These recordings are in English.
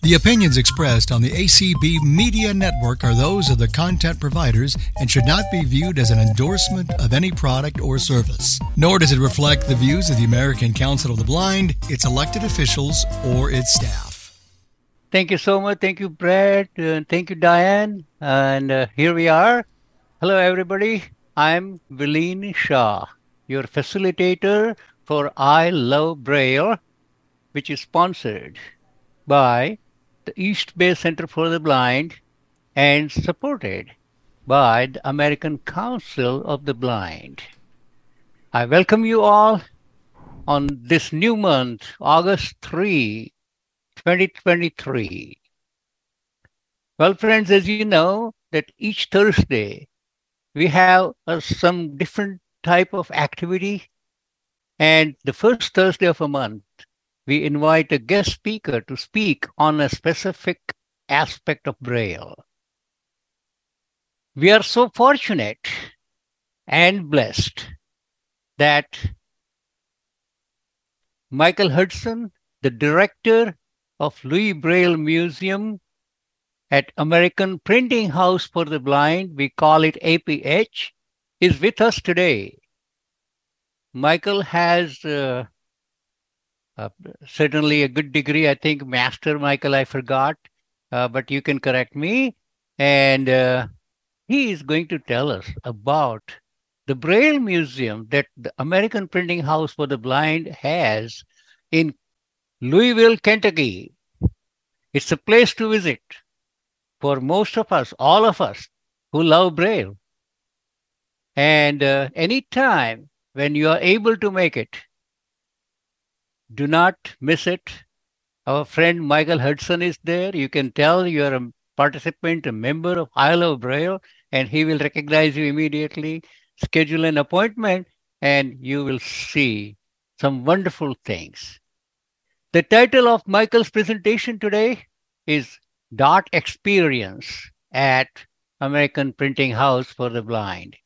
The opinions expressed on the ACB Media Network are those of the content providers and should not be viewed as an endorsement of any product or service. Nor does it reflect the views of the American Council of the Blind, its elected officials, or its staff. Thank you so much. Thank you, Brad. Uh, thank you, Diane. And uh, here we are. Hello, everybody. I'm Vileen Shah, your facilitator for I Love Braille, which is sponsored by the East Bay Center for the Blind and supported by the American Council of the Blind. I welcome you all on this new month, August 3, 2023. Well, friends, as you know, that each Thursday we have uh, some different type of activity. And the first Thursday of a month, we invite a guest speaker to speak on a specific aspect of Braille. We are so fortunate and blessed that Michael Hudson, the director of Louis Braille Museum at American Printing House for the Blind, we call it APH, is with us today. Michael has uh, uh, certainly a good degree. I think master, Michael, I forgot, uh, but you can correct me. And uh, he is going to tell us about the Braille Museum that the American Printing House for the Blind has in Louisville, Kentucky. It's a place to visit for most of us, all of us who love Braille. And uh, anytime when you are able to make it, do not miss it. Our friend Michael Hudson is there. You can tell you're a participant, a member of I Love Braille, and he will recognize you immediately. Schedule an appointment, and you will see some wonderful things. The title of Michael's presentation today is Dot Experience at American Printing House for the Blind.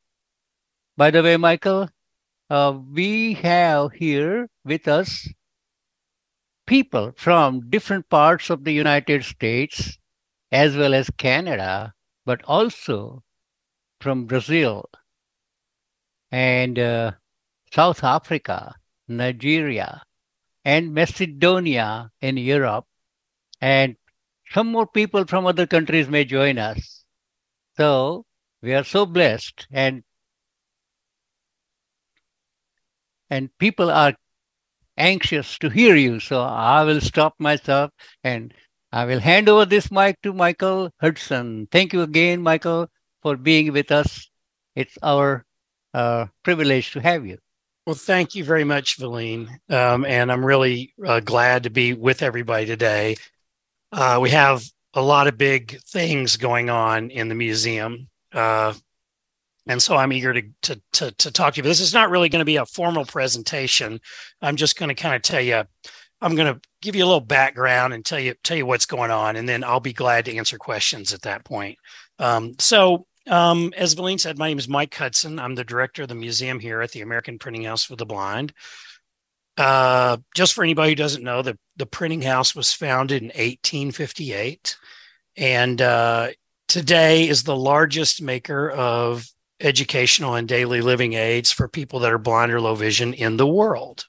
By the way, Michael, uh, we have here with us people from different parts of the United States as well as Canada, but also from Brazil and uh, South Africa, Nigeria, and Macedonia in Europe. And some more people from other countries may join us. So we are so blessed and and people are anxious to hear you. So I will stop myself and I will hand over this mic to Michael Hudson. Thank you again, Michael, for being with us. It's our uh, privilege to have you. Well, thank you very much, Vileen. Um, and I'm really uh, glad to be with everybody today. Uh, we have a lot of big things going on in the museum. And so I'm eager to, to, to, to talk to you. But this is not really going to be a formal presentation. I'm just going to kind of tell you, I'm going to give you a little background and tell you tell you what's going on, and then I'll be glad to answer questions at that point. Um, so, um, as Vileen said, my name is Mike Hudson. I'm the director of the museum here at the American Printing House for the Blind. Uh, just for anybody who doesn't know, the the printing house was founded in 1858, and uh, today is the largest maker of educational and daily living aids for people that are blind or low vision in the world.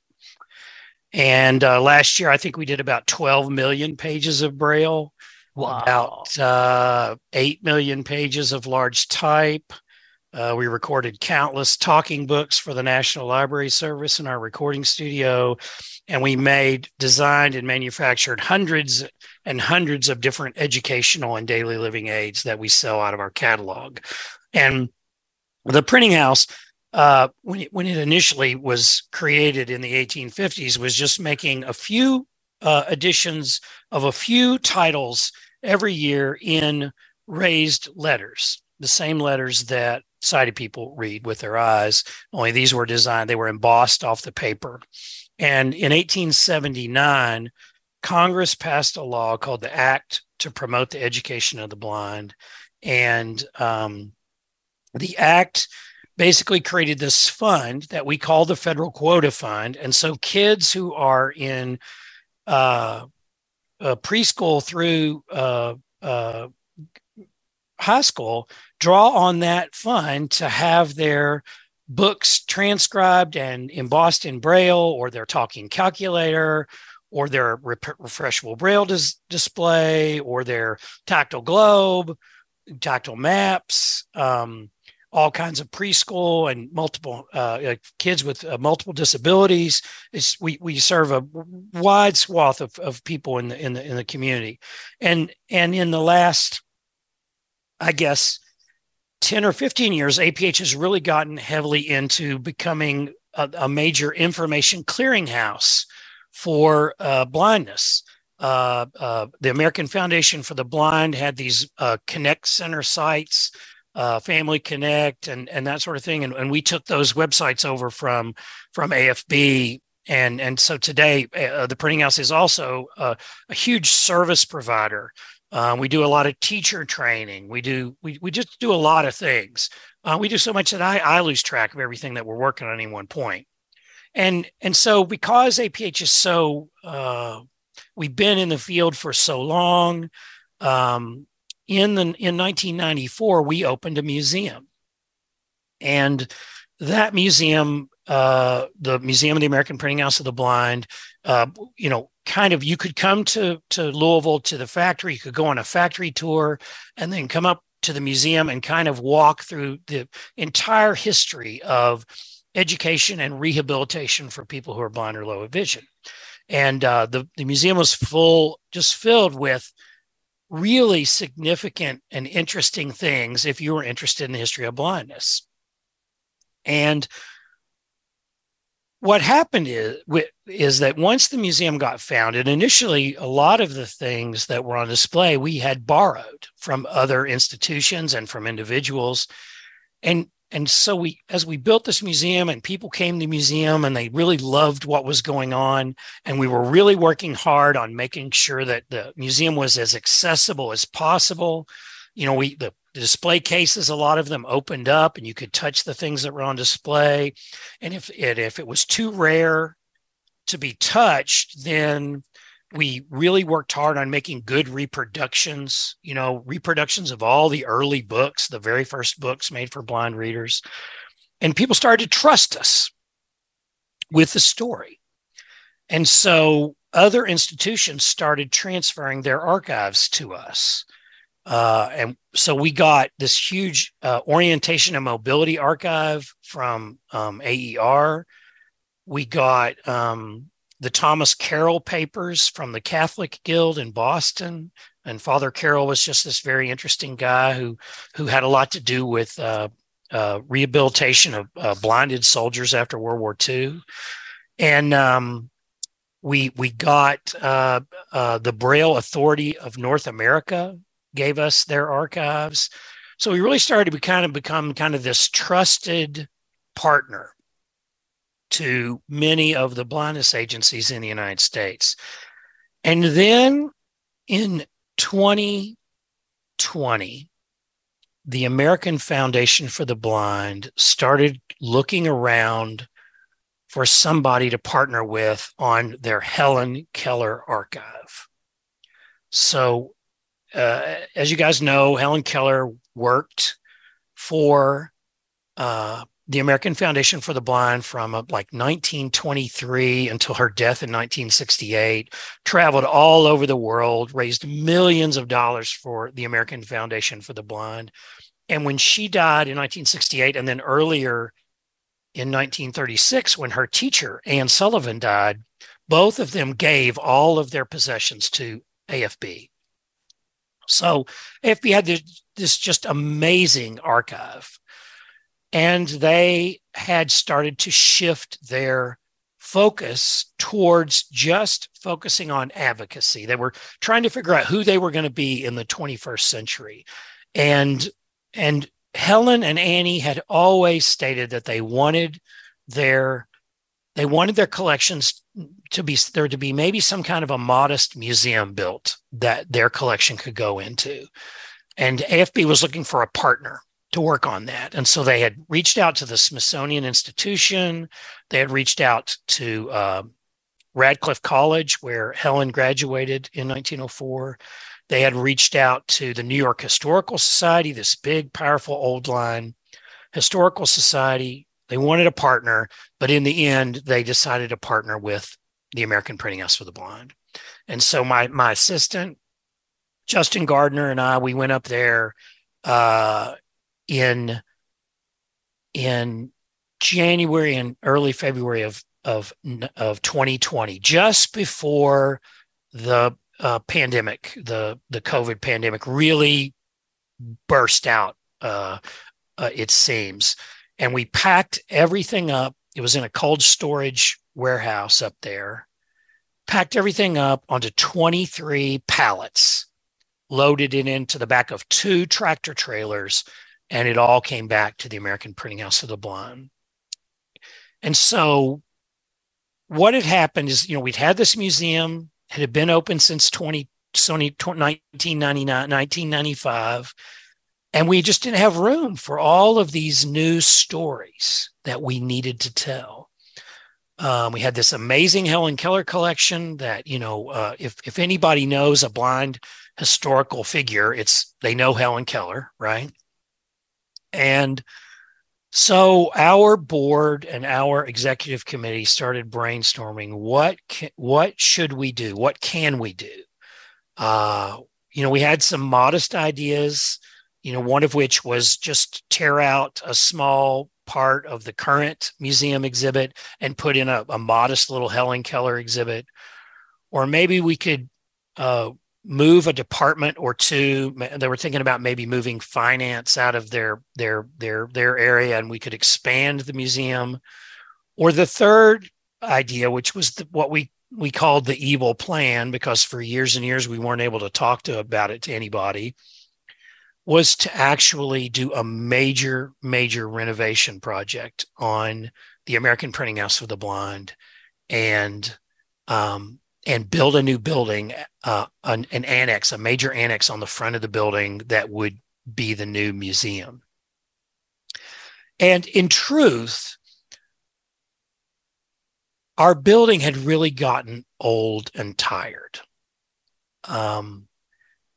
And uh, last year, I think we did about 12 million pages of Braille, wow. about uh, 8 million pages of large type. Uh, we recorded countless talking books for the National Library Service in our recording studio. And we made, designed, and manufactured hundreds and hundreds of different educational and daily living aids that we sell out of our catalog. And the printing house, uh, when it, when it initially was created in the 1850s, was just making a few uh, editions of a few titles every year in raised letters, the same letters that sighted people read with their eyes. Only these were designed; they were embossed off the paper. And in 1879, Congress passed a law called the Act to Promote the Education of the Blind, and um, the act basically created this fund that we call the federal quota fund. And so kids who are in uh, uh, preschool through uh, uh, high school draw on that fund to have their books transcribed and embossed in braille or their talking calculator or their refreshable braille dis- display or their tactile globe tactile maps um, all kinds of preschool and multiple uh, kids with uh, multiple disabilities. It's, we we serve a wide swath of, of people in the in the in the community, and and in the last, I guess, ten or fifteen years, APH has really gotten heavily into becoming a, a major information clearinghouse for uh, blindness. Uh, uh, the American Foundation for the Blind had these uh, Connect Center sites uh, Family Connect, and and that sort of thing. And, and we took those websites over from from AFB. And and so today, uh, the printing house is also a, huge service provider. Uh, we do a lot of teacher training. We do we we just do a lot of things. Uh, we do so much that I I lose track of everything that we're working on any one point. And and so because APH is so uh, we've been in the field for so long. Um, in the in 1994 we opened a museum. And that museum uh, the museum of the american printing house of the blind uh, you know kind of you could come to to louisville to the factory you could go on a factory tour and then come up to the museum and kind of walk through the entire history of education and rehabilitation for people who are blind or low vision. And uh, the, the museum was full just filled with really significant and interesting things if you were interested in the history of blindness. And what happened is, is that once the museum got founded, initially a lot of the things that were on display we had borrowed from other institutions and from individuals. And and so we as we built this museum and people came to the museum and they really loved what was going on and we were really working hard on making sure that the museum was as accessible as possible. You know we the, display cases a lot of them opened up and you could touch the things that were on display. And if it if it was too rare to be touched then we really worked hard on making good reproductions, you know, reproductions of all the early books, the very first books made for blind readers. And people started to trust us with the story. And so other institutions started transferring their archives to us. Uh, and so we got this huge uh, orientation and mobility archive from um, AER. We got um, the Thomas Carroll papers from the Catholic Guild in Boston. And Father Carroll was just this very interesting guy who who had a lot to do with uh, uh, rehabilitation of uh, blinded soldiers after World War II. And um, we we got uh, uh, the Braille Authority of North America gave us their archives. So we really started to kind of become kind of this trusted partner to many of the blindness agencies in the United States. And then in 2020, the American Foundation for the Blind started looking around for somebody to partner with on their Helen Keller archive. So, uh, as you guys know, Helen Keller worked for uh, the American Foundation for the Blind from uh, like 1923 until her death in 1968, traveled all over the world, raised millions of dollars for the American Foundation for the Blind. And when she died in 1968, and then earlier in 1936, when her teacher, Anne Sullivan, died, both of them gave all of their possessions to AFB. So AFB had this, this just amazing archive and they had started to shift their focus towards just focusing on advocacy. They were trying to figure out who they were going to be in the 21st century. And and Helen and Annie had always stated that they wanted their they wanted their collections to be there to be maybe some kind of a modest museum built that their collection could go into. And AFB was looking for a partner to work on that. And so they had reached out to the Smithsonian Institution. They had reached out to uh, Radcliffe College, where Helen graduated in 1904. They had reached out to the New York Historical Society, this big, powerful old line historical society. They wanted a partner, but in the end, they decided to partner with the American Printing House for the Blind. And so my my assistant, Justin Gardner, and I, we went up there uh, in in January and early February of of of 2020, just before the uh, pandemic, the the COVID pandemic, really burst out. Uh, uh, it seems, and we packed everything up. It was in a cold storage warehouse up there. Packed everything up onto 23 pallets, loaded it into the back of two tractor trailers, and it all came back to the American Printing House of the Blind. And so, what had happened is, you know, we'd had this museum, it had been open since 20, 1999, 1995. And we just didn't have room for all of these new stories that we needed to tell. Um, we had this amazing Helen Keller collection that, you know, uh, if, if anybody knows a blind historical figure, it's they know Helen Keller, right? And so our board and our executive committee started brainstorming what can, what should we do? What can we do? Uh, you know, we had some modest ideas you know, one of which was just tear out a small part of the current museum exhibit and put in a, a modest little Helen Keller exhibit. Or maybe we could uh, move a department or two. They were thinking about maybe moving finance out of their their their their area, and we could expand the museum. Or the third idea, which was the, what we we called the evil plan, because for years and years we weren't able to talk to about it to anybody, was to actually do a major, major renovation project on the American Printing House for the Blind, and um, and build a new building, uh, an, an annex, a major annex on the front of the building that would be the new museum. And in truth, our building had really gotten old and tired. Um,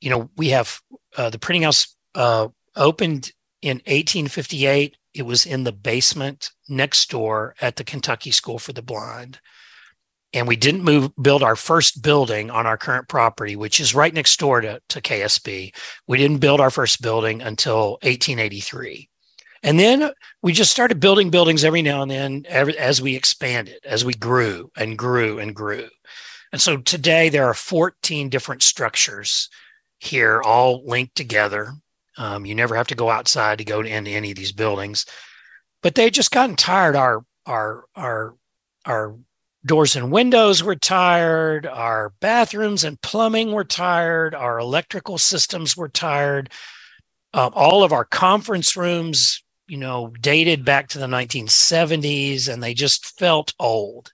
you know, we have uh, the printing house uh, opened in 1858. It was in the basement next door at the Kentucky School for the Blind. And we didn't move build our first building on our current property, which is right next door to, to KSB. We didn't build our first building until 1883. And then we just started building buildings every now and then as we expanded, as we grew and grew and grew. And so today there are 14 different structures here, all linked together. Um, you never have to go outside to go into any of these buildings. But they just gotten tired. Our our our our doors and windows were tired. Our bathrooms and plumbing were tired. Our electrical systems were tired. Um, all of our conference rooms, you know, dated back to the 1970s, and they just felt old.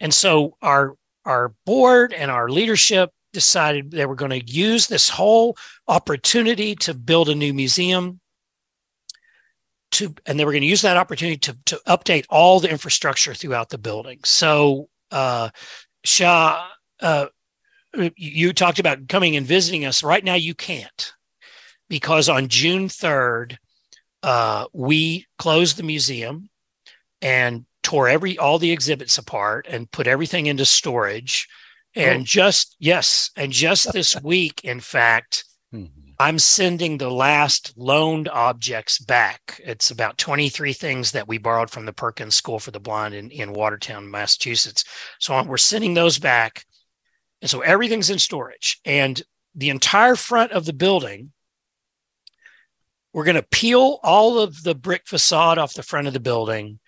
And so our our board and our leadership decided they were going to use this whole opportunity to build a new museum to and they were going to use that opportunity to, to update all the infrastructure throughout the building so uh shah uh you talked about coming and visiting us right now you can't because on june 3rd uh we closed the museum and tore every all the exhibits apart and put everything into storage and oh. just, yes, and just this week, in fact. I'm sending the last loaned objects back. It's about 23 things that we borrowed from the Perkins School for the Blind in, in Watertown, Massachusetts. So we're sending those back. And so everything's in storage. And the entire front of the building, we're going to peel all of the brick facade off the front of the building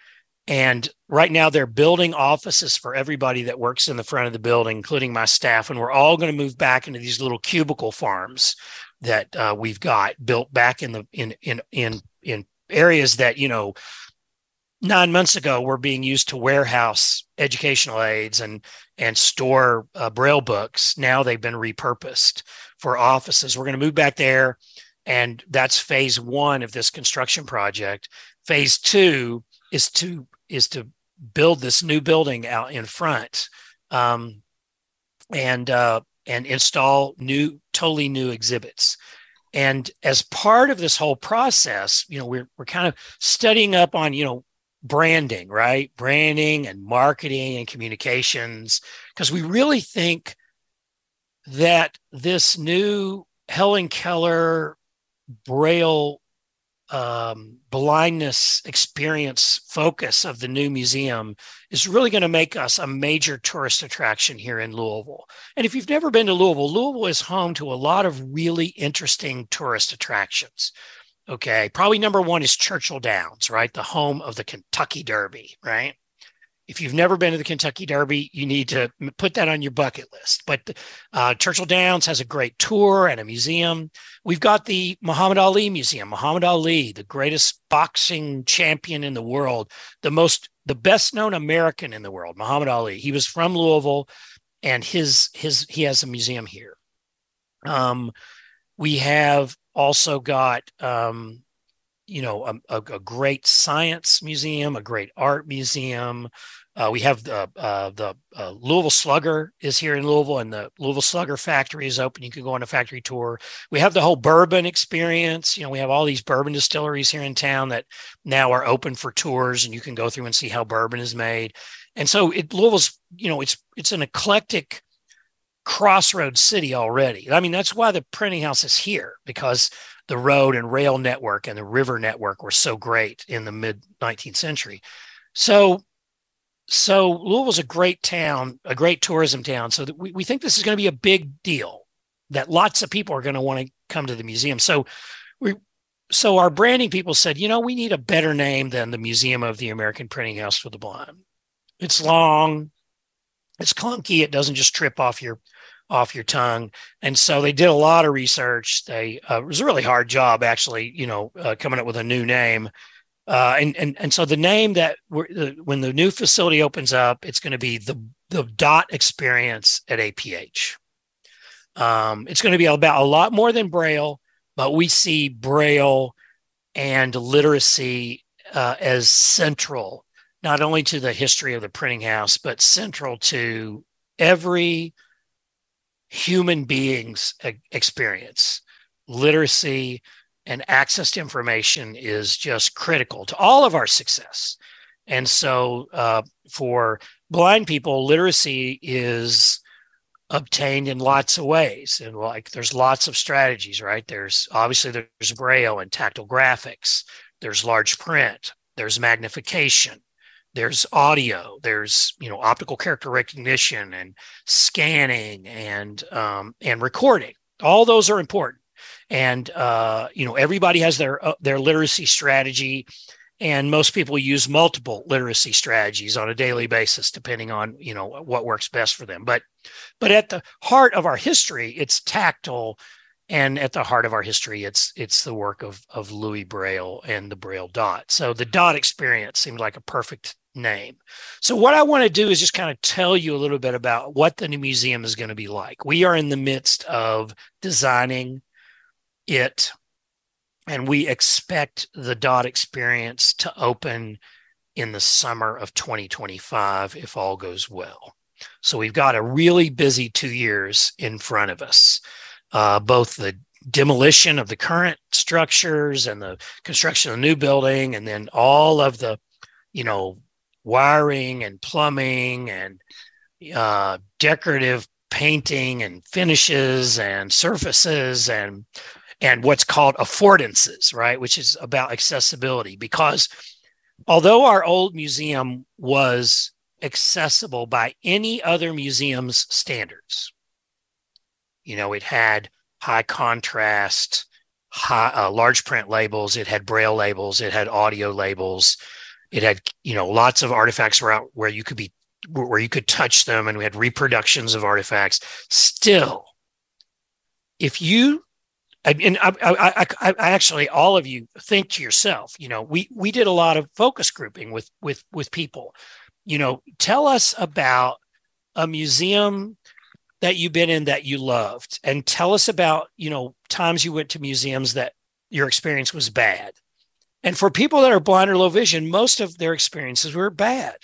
and right now, they're building offices for everybody that works in the front of the building, including my staff. And we're all going to move back into these little cubicle farms that uh, we've got built back in the in in in in areas that you know nine months ago were being used to warehouse educational aids and and store uh, braille books. Now they've been repurposed for offices. We're going to move back there and that's phase one of this construction project. Phase two is to is to build this new building out in front. Um, and uh, and install new, totally new exhibits. And as part of this whole process, you know, we're we're kind of studying up on you know branding, right? Branding and marketing and communications, because we really think that this new Helen Keller Braille um, blindness experience focus of the new museum is really going to make us a major tourist attraction here in Louisville. And if you've never been to Louisville, Louisville is home to a lot of really interesting tourist attractions. Okay. Probably number one is Churchill Downs, right? The home of the Kentucky Derby, right? If you've never been to the Kentucky Derby, you need to put that on your bucket list. But uh, Churchill Downs has a great tour and a museum. We've got the Muhammad Ali Museum. Muhammad Ali, the greatest boxing champion in the world, the most, the best known American in the world, Muhammad Ali. He was from Louisville, and his his he has a museum here. Um, we have also got um, you know a, a, a, great science museum, a great art museum. Uh, we have the uh, the uh, Louisville Slugger is here in Louisville, and the Louisville Slugger factory is open. You can go on a factory tour. We have the whole bourbon experience. You know, we have all these bourbon distilleries here in town that now are open for tours, and you can go through and see how bourbon is made. And so, it Louisville's you know it's it's an eclectic crossroads city already. I mean, that's why the printing house is here because the road and rail network and the river network were so great in the mid 19th century. So, so Louisville's a great town, a great tourism town. So we, we think this is going to be a big deal that lots of people are going to want to come to the museum. So we, so our branding people said, you know, we need a better name than the Museum of the American Printing House for the Blind. It's long, it's clunky, it doesn't just trip off your off your tongue. And so they did a lot of research. They uh, it was a really hard job, actually, you know, uh, coming up with a new name. Uh, and and and so the name that when the new facility opens up, it's going to be the the dot experience at APH. Um, it's going to be about a lot more than Braille, but we see Braille and literacy uh, as central, not only to the history of the printing house, but central to every human beings experience. Literacy and access to information is just critical to all of our success. And so, uh, for blind people, literacy is obtained in lots of ways. And like, there's lots of strategies, right? There's obviously there's braille and tactile graphics. There's large print. There's magnification there's audio there's you know optical character recognition and scanning and um, and recording. All those are important. And uh, you know everybody has their uh, their literacy strategy and most people use multiple literacy strategies on a daily basis depending on you know what works best for them. But but at the heart of our history it's tactile and at the heart of our history it's it's the work of of louis braille and the braille dot. So the dot experience seemed like a perfect name. So, what I want to do is just kind of tell you a little bit about what the new museum is going to be like. We are in the midst of designing it, and we expect the dot experience to open in the summer of 2025 if all goes well. So, we've got a really busy two years in front of us, uh, both the demolition of the current structures and the construction of the new building, and then all of the you know wiring and plumbing and uh, decorative painting and finishes and surfaces and and what's called affordances, right, which is about accessibility. Because although our old museum was accessible by any other museum's standards, you know, it had high contrast, high, uh, large print labels, it had braille labels, it had audio labels, it had, you know, lots of artifacts were out where you could be where you could touch them, and we had reproductions of artifacts. Still, if you and I, I, I, I, actually all of you think to yourself you know we we did a lot of focus grouping with with with people you know tell us about a museum that you've been in that you loved and tell us about you know times you went to museums that your experience was bad and for people that are blind or low vision, most of their experiences were bad.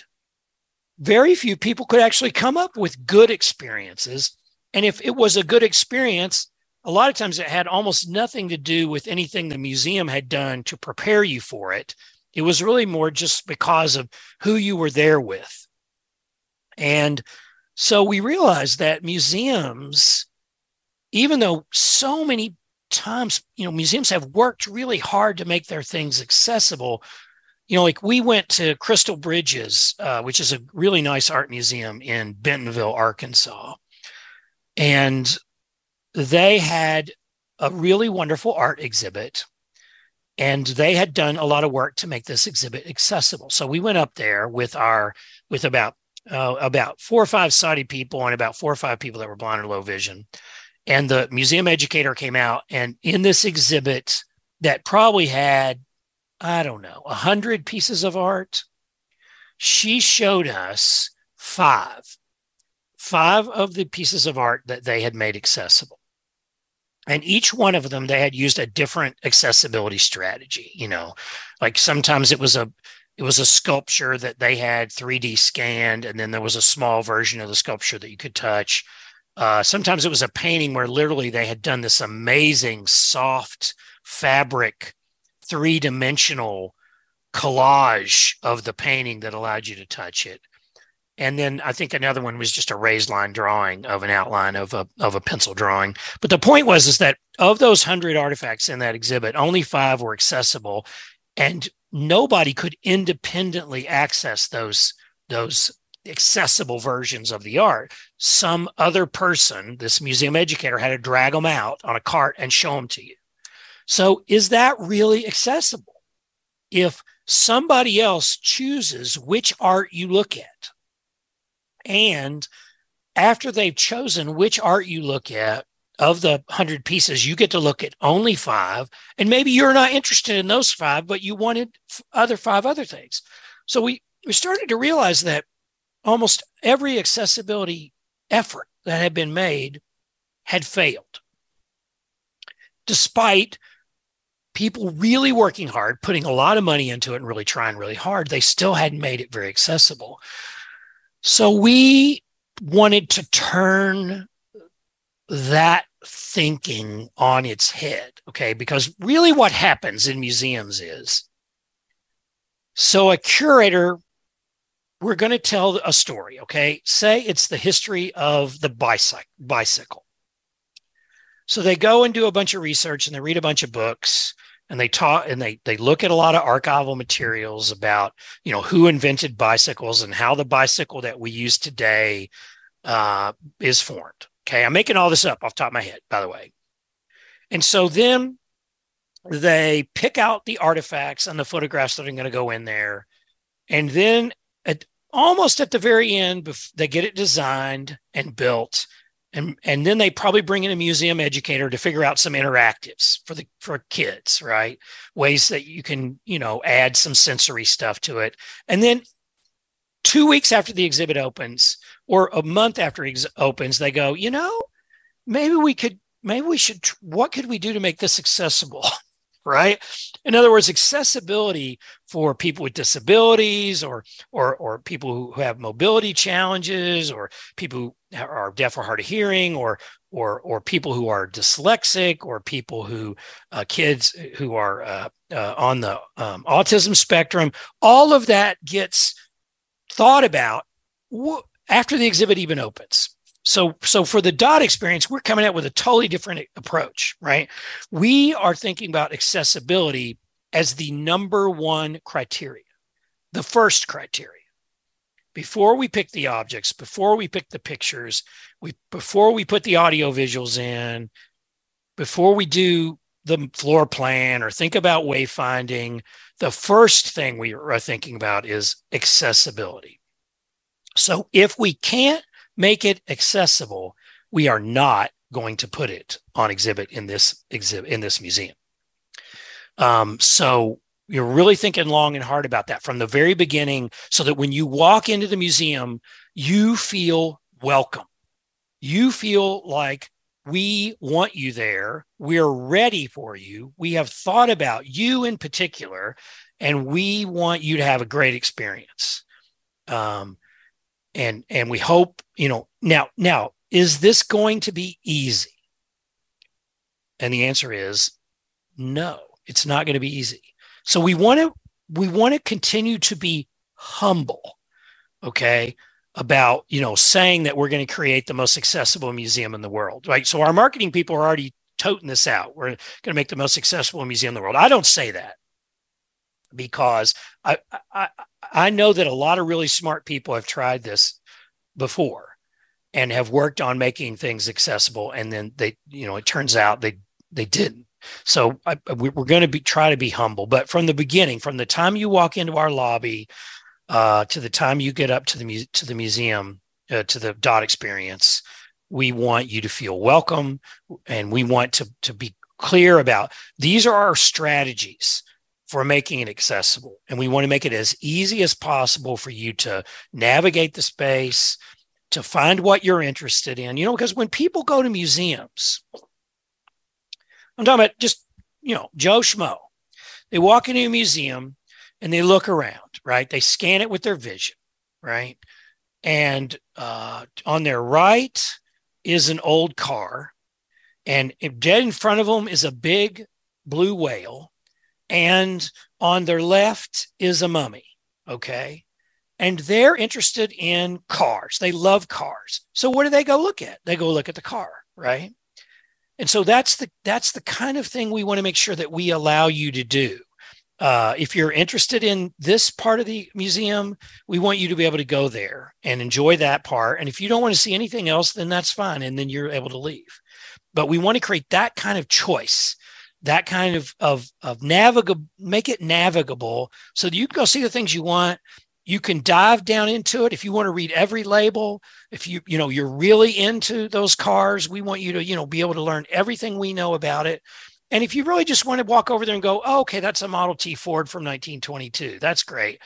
very few people could actually come up with good experiences. And if it was a good experience, a lot of times it had almost nothing to do with anything the museum had done to prepare you for it. It was really more just because of who you were there with. And so we realized that museums, even though so many times, you know, museums have worked really hard to make their things accessible, you know, like we went to Crystal Bridges, uh, which is a really nice art museum in Bentonville, Arkansas. And they had a really wonderful art exhibit. And they had done a lot of work to make this exhibit accessible. So we went up there with our, with about, uh, about four or five sighted people and about four or five people that were blind or low vision. And the museum educator came out, and in this exhibit that probably had I don't know, a hundred pieces of art. She showed us five, five of the pieces of art that they had made accessible. And each one of them, they had used a different accessibility strategy. You know, like sometimes it was a it was a sculpture that they had 3D scanned, and then there was a small version of the sculpture that you could touch. Uh, sometimes it was a painting where literally they had done this amazing soft fabric three dimensional collage of the painting that allowed you to touch it. And then I think another one was just a raised line drawing of an outline of a of a pencil drawing. But the point was is that of those hundred artifacts in that exhibit, only five were accessible, and nobody could independently access those those accessible versions of the art. Some other person, this museum educator, had to drag them out on a cart and show them to you. So, is that really accessible? If somebody else chooses which art you look at, and after they've chosen which art you look at, of the 100 pieces, you get to look at only five. And maybe you're not interested in those five, but you wanted other five other things. So we, we started to realize that almost every accessibility effort that had been made had failed, despite people really working hard, putting a lot of money into it and really trying really hard, they still hadn't made it very accessible. So we wanted to turn that thinking on its head, okay? Because really what happens in museums is so a curator we're going to tell a story, okay? Say it's the history of the bicycle. So they go and do a bunch of research and they read a bunch of books and they talk and they they look at a lot of archival materials about you know who invented bicycles and how the bicycle that we use today uh, is formed. Okay, I'm making all this up off top of my head, by the way. And so then they pick out the artifacts and the photographs that are going to go in there, and then almost at the very end, they get it designed and built and and then they probably bring in a museum educator to figure out some interactives for the for kids right? Ways that you can you know add some sensory stuff to it. And then two weeks after the exhibit opens or a month after it opens they go you know maybe we could maybe we should what could we do to make this accessible right? In other words accessibility for people with disabilities or or or people who have mobility challenges or people who are deaf or hard of hearing or or or people who are dyslexic or people who uh, kids who are uh, uh, on the um, autism spectrum all of that gets thought about after the exhibit even opens so so for the dot experience we're coming out with a totally different approach right we are thinking about accessibility as the number one criteria the first criteria before we pick the objects, before we pick the pictures, we before we put the audio visuals in, before we do the floor plan or think about wayfinding, the first thing we are thinking about is accessibility. So if we can't make it accessible, we are not going to put it on exhibit in this exhibit in this museum. Um, so you're really thinking long and hard about that from the very beginning so that when you walk into the museum, you feel welcome. You feel like we want you there. We're ready for you. We have thought about you in particular, and we want you to have a great experience. Um, and and we hope you know now now is this going to be easy? And the answer is no it's not going to be easy. So we want to we want to continue to be humble okay about you know saying that we're going to create the most accessible museum in the world right? So our marketing people are already toting this out. We're going to make the most accessible museum in the world. I don't say that because I, I I know that a lot of really smart people have tried this before and have worked on making things accessible and then they you know it turns out they they didn't. So I, we're going to be try to be humble but from the beginning from the time you walk into our lobby uh, to the time you get up to the to the museum uh, to the dot experience we want you to feel welcome and we want to to be clear about these are our strategies for making it accessible. And we want to make it as easy as possible for you to navigate the space, to find what you're interested in. You know, because when people go to museums, I'm talking about just, you know, Joe Schmo. They walk into a museum and they look around, right? They scan it with their vision, right? And uh, on their right is an old car. And dead in front of them is a big blue whale and on their left is a mummy. Okay. And they're interested in cars. They love cars. So what do they go look at? They go look at the car, right? And so that's the that's the kind of thing we want to make sure that we allow you to do. Uh, if you're interested in this part of the museum, we want you to be able to go there and enjoy that part. And if you don't want to see anything else, then that's fine, and then you're able to leave. But we want to create that kind of choice that kind of of of navigable make it navigable so you can go see the things you want. You can dive down into it. If you want to read every label if you you know you're really into those cars we want you to you know be able to learn everything we know about it. And if you really just want to walk over there and go oh, okay that's a model t ford from 1922 that's great.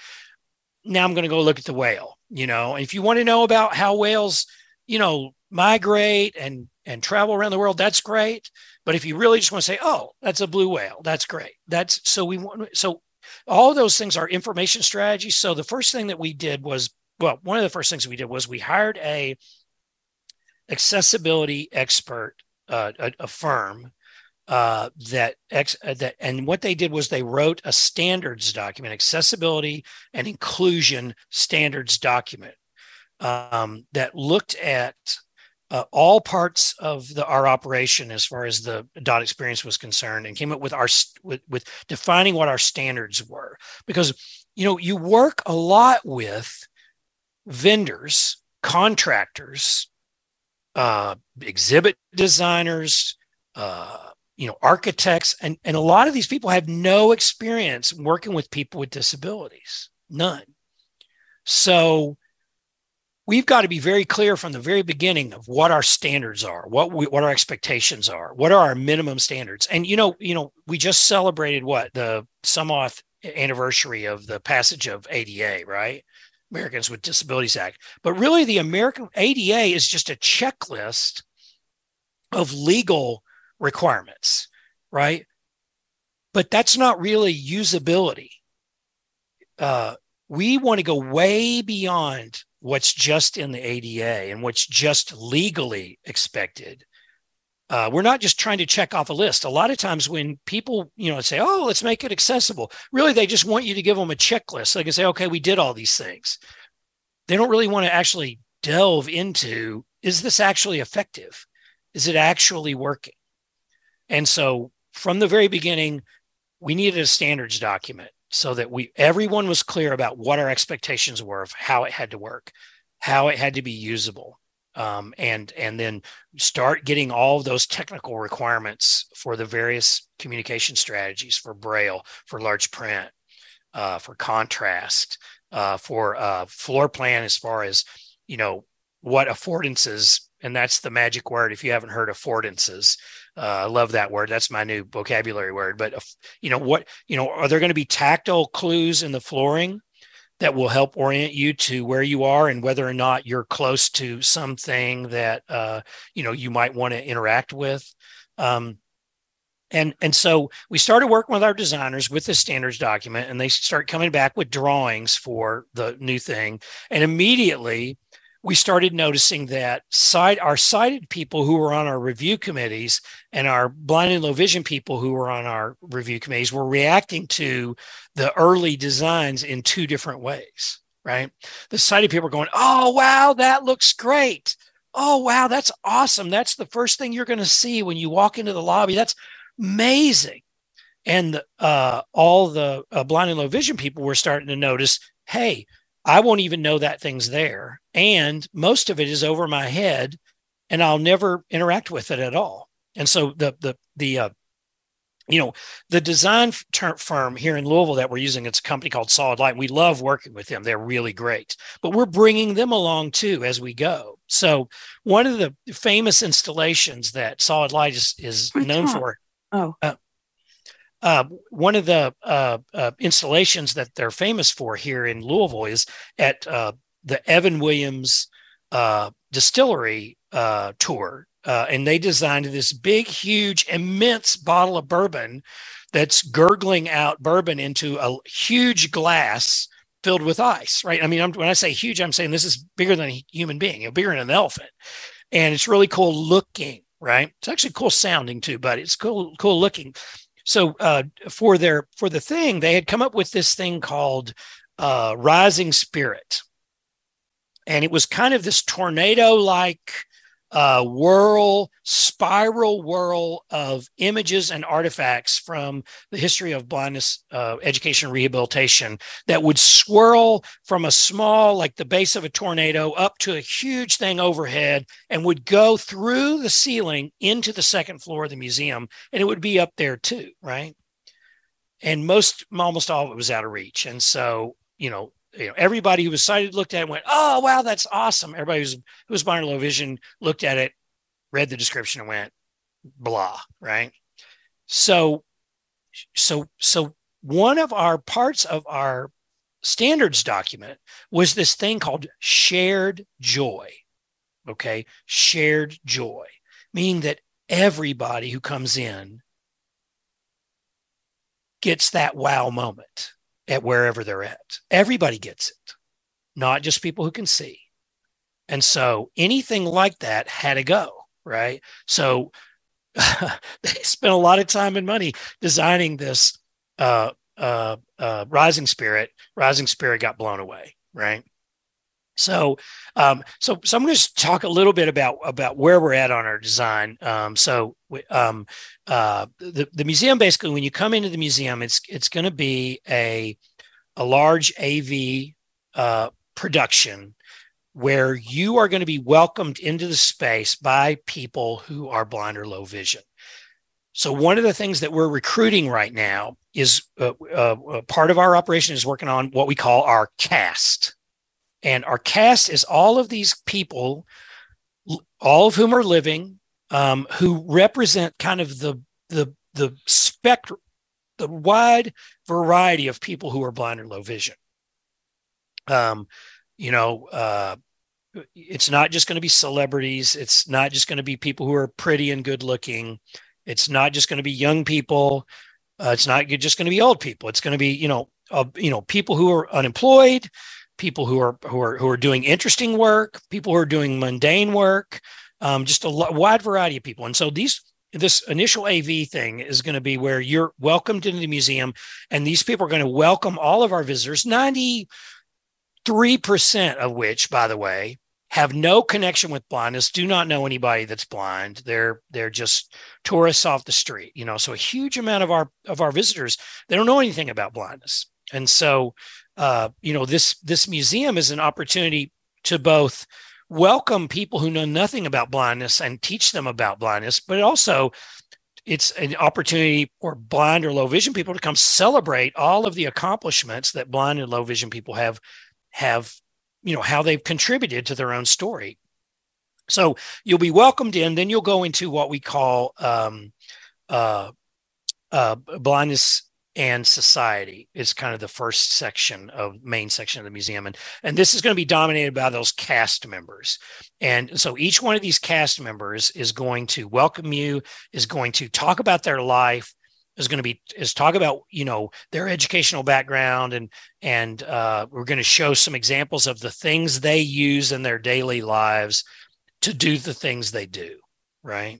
Now i'm going to go look at the whale you know? And if you want to know about how whales you know migrate and and travel around the world that's great but if you really just want to say, oh, that's a blue whale, that's great. That's so we want so all those things are information strategies. So the first thing that we did was well, one of the first things we did was we hired a accessibility expert, uh, a, a, firm uh, that ex, uh, that and what they did was they wrote a standards document, accessibility and inclusion standards document um, that looked at uh, all parts of the our operation as far as the dot experience was concerned and came up with our with, with defining what our standards were. Because you know you work a lot with vendors contractors uh, exhibit designers uh, you know architects and, and a lot of these people have no experience working with people with disabilities. None. So we've got to be very clear from the very beginning of what our standards are, what we, what our expectations are, what are our minimum standards. And you know, you know, we just celebrated what the Sumoth anniversary of the passage of ADA, right? Americans with Disabilities Act. But really, the American ADA is just a checklist of legal requirements, right? But that's not really usability. Uh, we want to go way beyond what's just in the ADA and what's just legally expected. Uh, we're not just trying to check off a list. A lot of times when people, you know, say, "Oh, let's make it accessible," really they just want you to give them a checklist. So they can say, "Okay, we did all these things." They don't really want to actually delve into: Is this actually effective? Is it actually working? And so, from the very beginning, we needed a standards document so that we everyone was clear about what our expectations were of how it had to work, how it had to be usable, um, and and then start getting all of those technical requirements for the various communication strategies for Braille, for large print, uh, for contrast, uh, for uh, floor plan as far as you know what affordances, and that's the magic word. If you haven't heard affordances, uh, I love that word. That's my new vocabulary word. But you know what? You know, are there going to be tactile clues in the flooring that will help orient you to where you are and whether or not you're close to something that uh, you know you might want to interact with? Um, and and so we started working with our designers with the standards document, and they start coming back with drawings for the new thing, and immediately we started noticing that sight, our sighted people who were on our review committees and our blind and low vision people who were on our review committees were reacting to the early designs in two different ways, right? The sighted people were going, Oh, wow, that looks great. Oh, wow, that's awesome. That's the first thing you're going to see when you walk into the lobby. That's amazing. And uh, all the uh, blind and low vision people were starting to notice, hey, I won't even know that thing's there. And most of it is over my head and I'll never interact with it at all. And so the, the, the, uh, you know, the design firm here in Louisville that we're using, it's a company called Solid Light. We love working with them. They're really great, but we're bringing them along too as we go. So one of the famous installations that Solid Light is, is known for. Oh, uh, uh, one of the uh, uh, installations that they're famous for here in Louisville is at uh, the Evan Williams uh, distillery uh, tour. and they designed this big, huge, immense bottle of bourbon that's gurgling out bourbon into a huge glass filled with ice, right? I mean, I'm, when I say huge, I'm saying this is bigger than a human being, you know, bigger than an elephant. And it's really cool looking, right? It's actually cool sounding too, but it's cool, cool looking so uh, for their for the thing they had come up with this thing called uh, rising spirit. And it was kind of this tornado like uh, whirl, spiral whirl of images and artifacts from the history of blindness uh, education rehabilitation that would swirl from a small, like the base of a tornado, up to a huge thing overhead and would go through the ceiling into the second floor of the museum. And it would be up there too, right? And most, almost all of it was out of reach. And so, you know, you know, everybody who was sighted looked at it went, "Oh, wow, that's awesome." Everybody who's who was blind or low vision looked at it, read the description, and went, "Blah." Right. So, so, so one of our parts of our standards document was this thing called shared joy. Okay, shared joy, meaning that everybody who comes in gets that wow moment at wherever they're at. Everybody gets it, not just people who can see. And so anything like that had to go, right? So they spent a lot of time and money designing this uh, uh, uh, rising spirit. Rising spirit got blown away, right? So, um, so, so I'm going to talk a little bit about about where we're at on our design. Um, so, um, uh, the the museum basically, when you come into the museum, it's it's going to be a a large AV uh, production where you are going to be welcomed into the space by people who are blind or low vision. So one of the things that we're recruiting right now is uh, uh, part of our operation is working on what we call our cast. And our cast is all of these people, all of whom are living, um, who represent kind of the the the spectrum, the wide variety of people who are blind or low vision. Um, you know, uh, it's not just going to be celebrities. It's not just going to be people who are pretty and good looking. It's not just going to be young people. Uh, it's not just going to be old people. It's going to be, you know, uh, you know, people who are unemployed, people who are who are who are doing interesting work, people who are doing mundane work, um, just a wide variety of people. And so these this initial AV thing is going to be where you're welcomed into the museum, and these people are going to welcome all of our visitors. Ninety three percent of which, by the way, have no connection with blindness, do not know anybody that's blind. They're they're just tourists off the street, you know. So a huge amount of our of our visitors they don't know anything about blindness, and so uh, you know, this this museum is an opportunity to both welcome people who know nothing about blindness and teach them about blindness, but also it's an opportunity for blind or low vision people to come celebrate all of the accomplishments that blind and low vision people have have you know how they've contributed to their own story. So you'll be welcomed in then you'll go into what we call um, uh, uh, blindness and society is kind of the first section of main section of the museum and and this is going to be dominated by those cast members. And so each one of these cast members is going to welcome you is going to talk about their life is going to be is talk about you know their educational background and and uh, we're going to show some examples of the things they use in their daily lives to do the things they do right?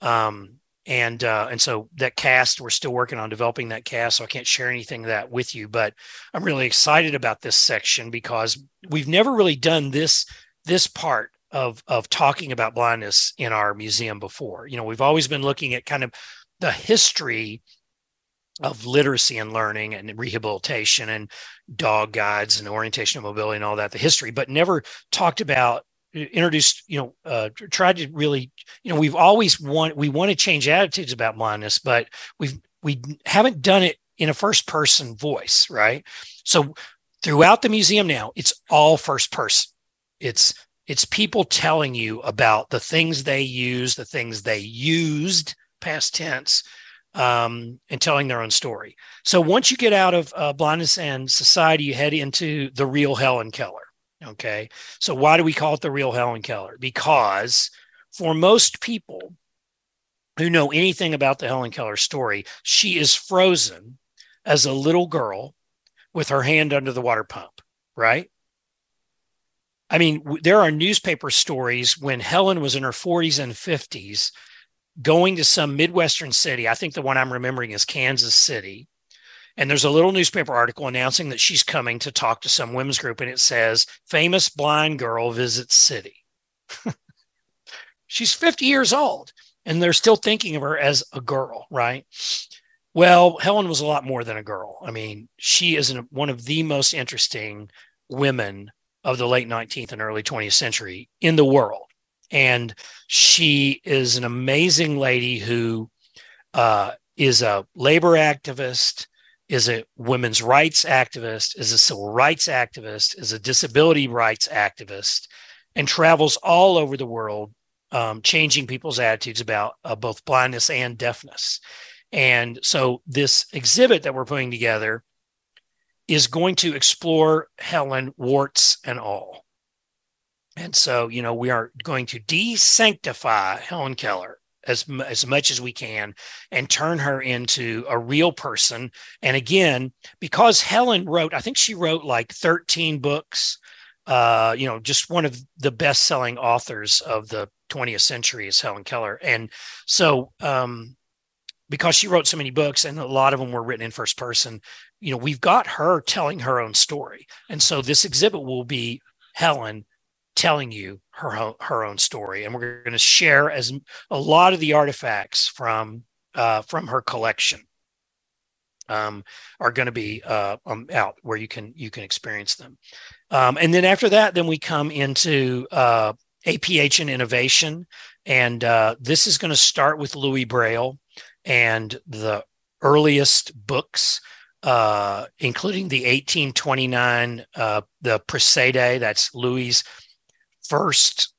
Um, and uh, and so that cast we're still working on developing that cast so i can't share anything of that with you but i'm really excited about this section because we've never really done this this part of of talking about blindness in our museum before. You know we've always been looking at kind of the history of literacy and learning and rehabilitation and dog guides and orientation and mobility and all that the history but never talked about introduced you know uh, tried to really you know we've always want we want to change attitudes about blindness but we've we haven't done it in a first person voice right? So throughout the museum now it's all first person. It's it's people telling you about the things they use the things they used past tense um, and telling their own story. So once you get out of uh, blindness and society you head into the real helen keller Okay. So why do we call it the real Helen Keller? Because for most people who know anything about the Helen Keller story, she is frozen as a little girl with her hand under the water pump, right? I mean, there are newspaper stories when Helen was in her 40s and 50s going to some Midwestern city. I think the one I'm remembering is Kansas City and there's a little newspaper article announcing that she's coming to talk to some women's group, and it says, Famous blind girl visits city. she's 50 years old, and they're still thinking of her as a girl, right? Well, Helen was a lot more than a girl. I mean, she is an, one of the most interesting women of the late 19th and early 20th century in the world. And she is an amazing lady who uh, is a labor activist, is a women's rights activist, is a civil rights activist, is a disability rights activist, and travels all over the world, um, changing people's attitudes about uh, both blindness and deafness. And so, this exhibit that we're putting together is going to explore Helen warts and all. And so, you know, we are going to desanctify Helen Keller as, as much as we can and turn her into a real person. And again, because Helen wrote, I think she wrote like 13 books, uh, you know, just one of the best selling authors of the 20th century is Helen Keller. And so, um, because she wrote so many books and a lot of them were written in first person, you know, we've got her telling her own story. And so this exhibit will be Helen telling you her her own story, and we're going to share as a lot of the artifacts from uh, from her collection um, are going to be uh, um, out where you can you can experience them. Um, and then after that, then we come into uh, APH and innovation, and uh, this is going to start with Louis Braille and the earliest books uh, including the 1829 uh, the Procédé, that's Louis first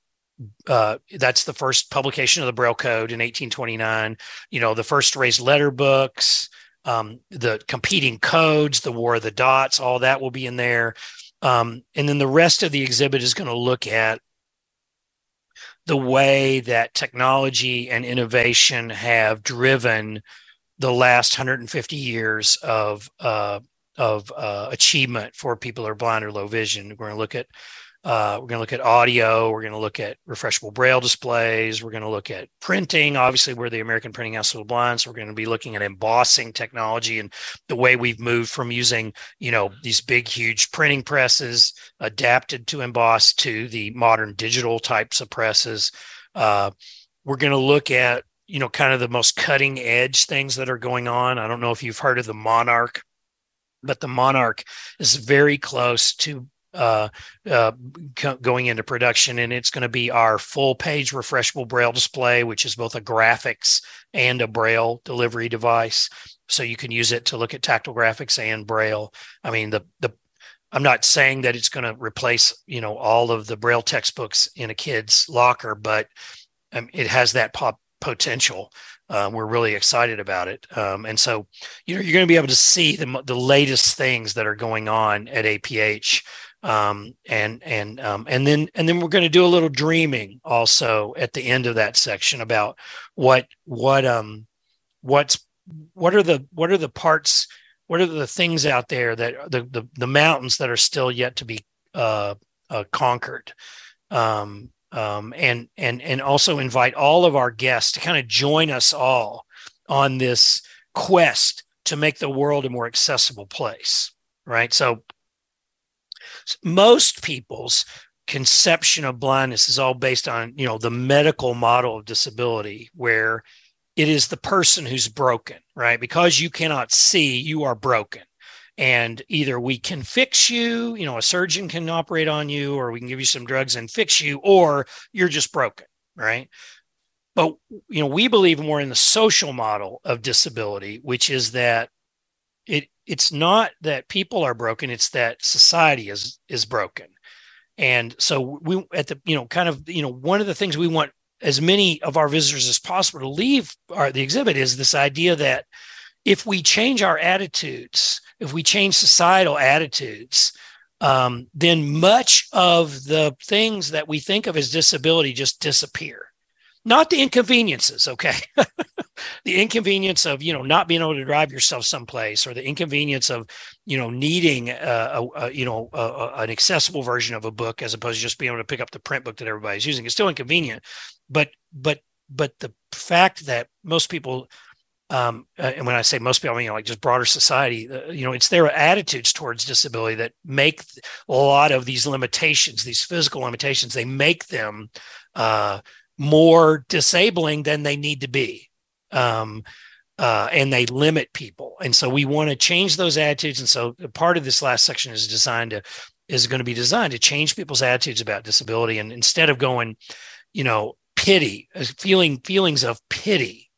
uh, that's the first publication of the Braille Code in 1829. You know, the first raised letter books, um, the competing codes, the War of the Dots, all that will be in there. Um, and then the rest of the exhibit is going to look at the way that technology and innovation have driven the last 150 years of uh, of uh, achievement for people who are blind or low vision. We're going to look at uh, we're going to look at audio. We're going to look at refreshable braille displays. We're going to look at printing. Obviously, we're the American Printing House of the Blind, so we're going to be looking at embossing technology and the way we've moved from using, you know, these big, huge printing presses adapted to emboss to the modern digital types of presses. Uh, we're going to look at, you know, kind of the most cutting edge things that are going on. I don't know if you've heard of the Monarch, but the Monarch is very close to uh, uh, going into production, and it's going to be our full page refreshable braille display, which is both a graphics and a braille delivery device. So you can use it to look at tactile graphics and braille. I mean, the the I'm not saying that it's going to replace you know all of the braille textbooks in a kid's locker, but um, it has that pop potential. Uh, we're really excited about it, um, and so you know you're going to be able to see the the latest things that are going on at APH um, and and um, and then and then we're going to do a little dreaming also at the end of that section about what what um what's what are the what are the parts what are the things out there that the the, the mountains that are still yet to be uh, uh, conquered? Um, um, and and and also invite all of our guests to kind of join us all on this quest to make the world a more accessible place right? So most people's conception of blindness is all based on you know the medical model of disability where it is the person who's broken right? Because you cannot see you are broken. And either we can fix you you know a surgeon can operate on you or we can give you some drugs and fix you or you're just broken right? But you know we believe more in the social model of disability which is that it it's not that people are broken it's that society is is broken and so we at the, you know, kind of, you know, one of the things we want as many of our visitors as possible to leave our, the exhibit is this idea that if we change our attitudes, if we change societal attitudes, um, then much of the things that we think of as disability just disappear. Not the inconveniences, okay? the inconvenience of you know not being able to drive yourself someplace or the inconvenience of you know needing a, a you know a, a, an accessible version of a book as opposed to just being able to pick up the print book that everybody's using it's still inconvenient but but but the fact that most people um, uh, and when I say most people, I mean like just broader society. Uh, you know, it's their attitudes towards disability that make a lot of these limitations, these physical limitations, they make them uh, more disabling than they need to be um, uh, and they limit people. And so we want to change those attitudes. And so part of this last section is designed to is going to be designed to change people's attitudes about disability. And instead of going, you know, pity, uh, feeling feelings of pity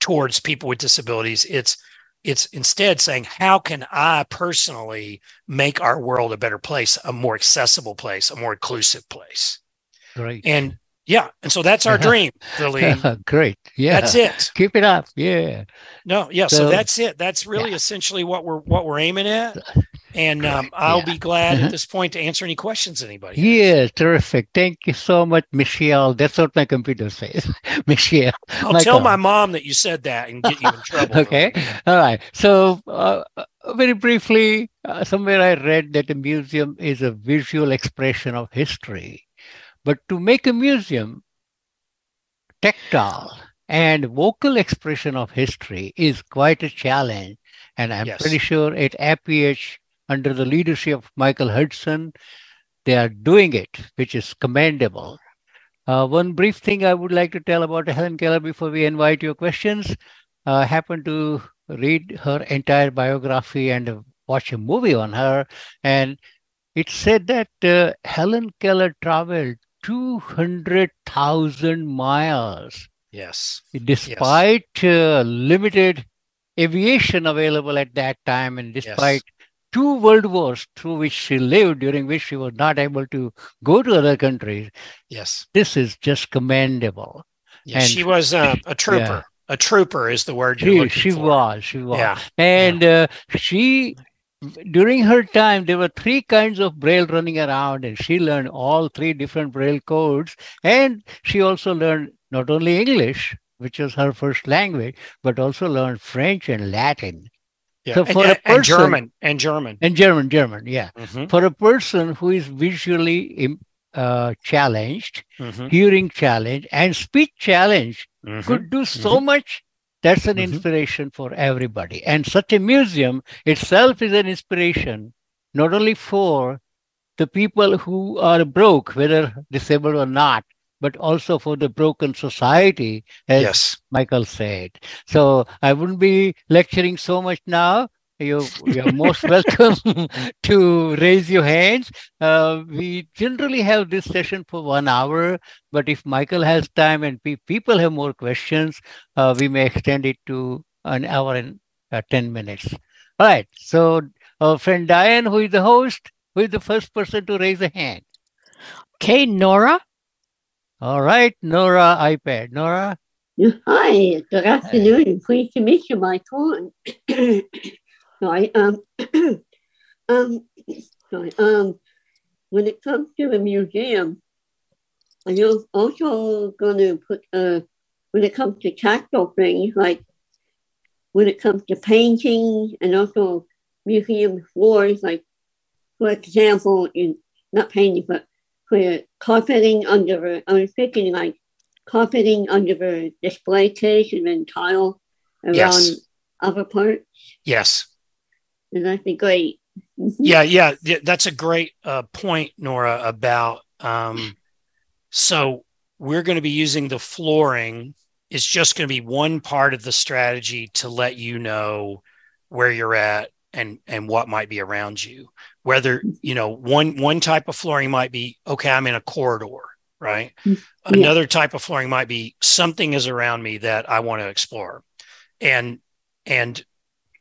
towards people with disabilities, it's it's instead saying, how can I personally make our world a better place, a more accessible place, a more inclusive place? Right. And yeah, and so that's our dream, really. Great. Yeah. That's it. Keep it up. Yeah. No, yeah, so, so that's it. That's really yeah. essentially what we're what we're aiming at. And um, I'll yeah. be glad uh-huh. at this point to answer any questions anybody. Yeah, has. terrific. Thank you so much, Michelle. That's what my computer says. Michelle. I'll my tell my mom that you said that and get you in trouble. okay. All right. So uh, very briefly, uh, somewhere I read that a museum is a visual expression of history but to make a museum tactile and vocal expression of history is quite a challenge. And I'm yes. pretty sure at APH, under the leadership of Michael Hudson, they are doing it, which is commendable. Uh, one brief thing I would like to tell about Helen Keller before we invite your questions. Uh, I happened to read her entire biography and watch a movie on her, and it said that uh, Helen Keller traveled 200,000 miles. Yes. Despite yes. Uh, limited aviation available at that time and despite yes. two world wars through which she lived, during which she was not able to go to other countries. Yes. This is just commendable. Yes, and, she was uh, a trooper. Yeah. A trooper is the word she, she was. She was. Yeah. And yeah. Uh, she during her time, there were three kinds of braille running around, and she learned all three different braille codes. And she also learned not only English, which was her first language, but also learned French and Latin. Yeah. So for and, a person, and German and German and German, German, yeah. Mm-hmm. For a person who is visually uh, challenged, mm-hmm. hearing challenged, and speech challenged, mm-hmm. could do so mm-hmm. much that's an mm-hmm. inspiration for everybody. And such a museum itself is an inspiration, not only for the people who are broke, whether disabled or not, but also for the broken society, as yes. Michael said. So I wouldn't be lecturing so much now you, you're most welcome to raise your hands. Uh, we generally have this session for one hour, but if Michael has time and pe- people have more questions, uh, we may extend it to an hour and uh, 10 minutes. All right. So, our friend Diane, who is the host, who is the first person to raise a hand? Okay, Nora. All right, Nora iPad. Nora? Hi, good afternoon. Pleased to meet you, Michael. Sorry. Um, um, sorry. Um, when it comes to the museum, are you also going to put, uh, when it comes to tactile things like when it comes to painting and also museum floors, like for example, in not painting, but for carpeting under, I was thinking like carpeting under the display case and then tile around yes. other parts. Yes. And that'd be great. Mm-hmm. Yeah, yeah, yeah, that's a great uh, point, Nora. About um, so we're going to be using the flooring. It's just going to be one part of the strategy to let you know where you're at and and what might be around you. Whether you know one one type of flooring might be okay, I'm in a corridor, right? Mm, yeah. Another type of flooring might be something is around me that I want to explore, and and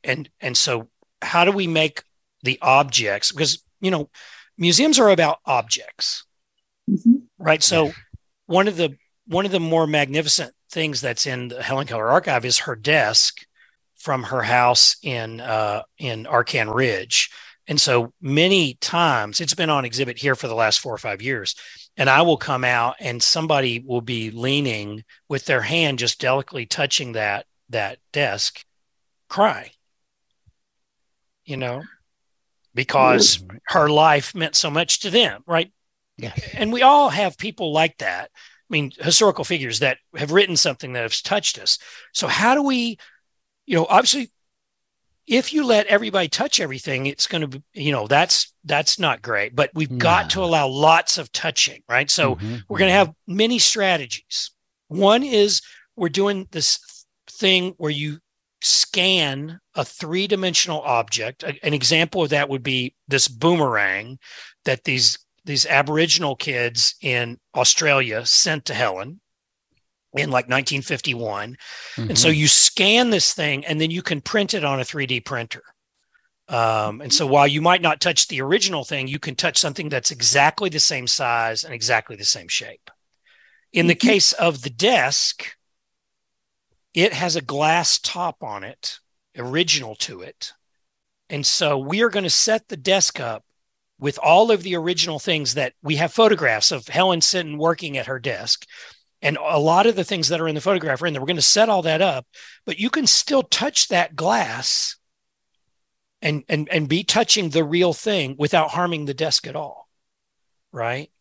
and and so how do we make the objects because you know museums are about objects mm-hmm. right? So one of the one of the more magnificent things that's in the helen keller archive is her desk from her house in uh, in arcan ridge. And so many times it's been on exhibit here for the last four or five years and i will come out and somebody will be leaning with their hand just delicately touching that that desk crying you know because mm-hmm. her life meant so much to them, right? Yeah. And we all have people like that. I mean, historical figures that have written something that has touched us. So how do we, you know, obviously if you let everybody touch everything, it's going to be, you know, that's that's not great. But we've no. got to allow lots of touching, right? So mm-hmm. we're going to have many strategies. One is we're doing this thing where you scan a three dimensional object. An example of that would be this boomerang that these these Aboriginal kids in Australia sent to Helen in like 1951. Mm-hmm. And so mm-hmm. you scan this thing and then you can print it on a 3D printer. Um, and so while you might not touch the original thing, you can touch something that's exactly the same size and exactly the same shape. In the case of the desk, it has a glass top on it, original to it. And so we are going to set the desk up with all of the original things that we have photographs of Helen sitting working at her desk. And a lot of the things that are in the photograph are in there. We're going to set all that up, but you can still touch that glass and and and be touching the real thing without harming the desk at all. Right.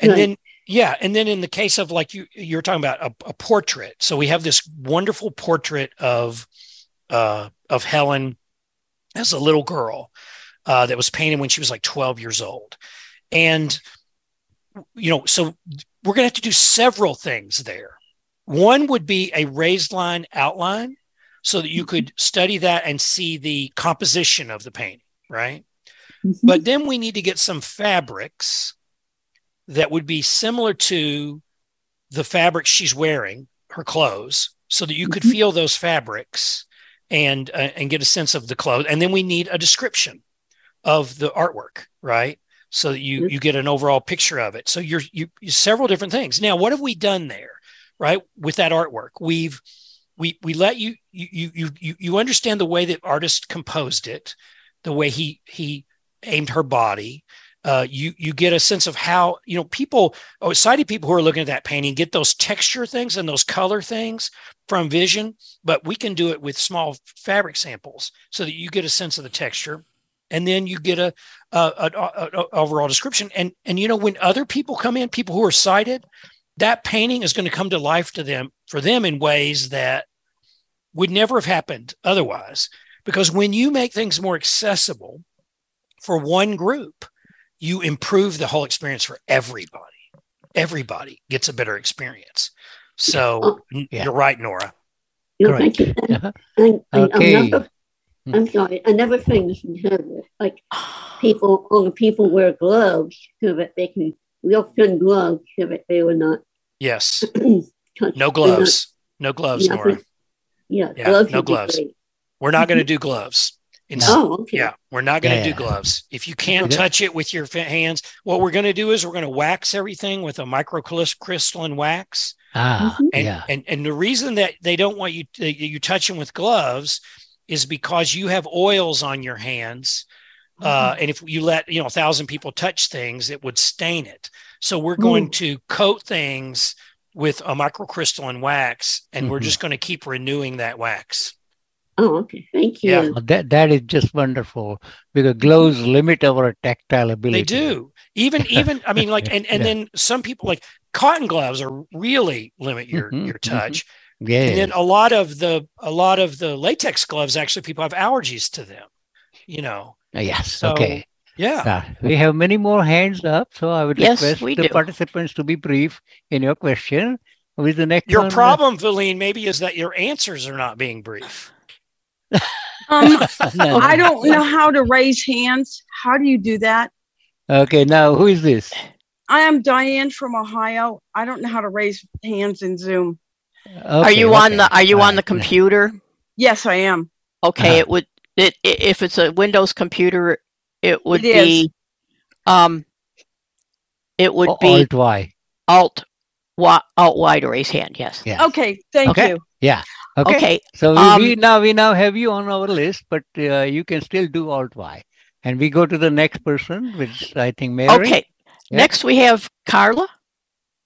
And right. then yeah, and then in the case of like you you're talking about a, a portrait. So we have this wonderful portrait of uh, of Helen as a little girl uh, that was painted when she was like 12 years old, and you know, so we're going to have to do several things there. One would be a raised line outline so that you could study that and see the composition of the painting, right? Mm-hmm. But then we need to get some fabrics that would be similar to the fabric she's wearing, her clothes, so that you could mm-hmm. feel those fabrics and uh, and get a sense of the clothes. And then we need a description of the artwork, right? So that you you get an overall picture of it. So you're you, you several different things. Now, what have we done there, right? With that artwork, we've we we let you you you you you understand the way that artist composed it, the way he he aimed her body uh, you you get a sense of how you know people oh, sighted people who are looking at that painting get those texture things and those color things from vision but we can do it with small fabric samples so that you get a sense of the texture. And then you get a, a, a, a overall description. And and you know when other people come in people who are sighted that painting is going to come to life to them for them in ways that would never have happened otherwise. Because when you make things more accessible for one group you improve the whole experience for everybody. Everybody gets a better experience. So oh, yeah. you're right, Nora. No, thank you. Uh-huh. And, and okay. Another, hmm. I'm sorry. Another thing like people, only people wear gloves so that they can real thin gloves so that they will not. Yes. no gloves. Not, no gloves, yeah, Nora. Yeah, yeah gloves no gloves. We're not going to do gloves. Oh, okay. Yeah, we're not going to yeah. do gloves. If you can't touch it with your hands, what we're going to do is we're going to wax everything with a microcrystalline wax. Ah, mm-hmm. and, yeah. And and the reason that they don't want you to, you touch them with gloves is because you have oils on your hands. Uh, mm-hmm. Uh, and if you let you know a thousand people touch things, it would stain it. So we're going mm. to coat things with a microcrystalline wax, and mm-hmm. we're just going to keep renewing that wax. Oh, okay. Thank you. Yeah. That that is just wonderful because gloves limit our tactile ability. They do. Even even I mean like and and Yeah. then some people like cotton gloves are really limit your Mhm, your mhm. touch. Yeah. And then a lot of the a lot of the latex gloves actually people have allergies to them. You know. yes. So okay. yeah. Yeah, we have many more hands up, so I would Yes, request we the do. participants to be brief in your question. With the next Your one, uh, problem, Vileen, maybe is that your answers are not being brief. Um, no, no. I don't know how to raise hands. How do you do that? Okay, now who is this? I am Diane from Ohio. I don't know how to raise hands in Zoom. are Okay, you on okay. the Are you All on the computer? Yes, I am. Okay, Uh-huh. it would. It, i if it's a Windows computer, it would It is. be. Um. It would O- be Alt Y. Alt. Y, Alt Y to raise hand. Yes. Yeah. Okay, thank Okay. you. Okay. Okay. So we, Um, we now we now have you on our list, but uh, you can still do Alt Y, and we go to the next person, which I think Mary. Okay. Yeah. Next we have Carla.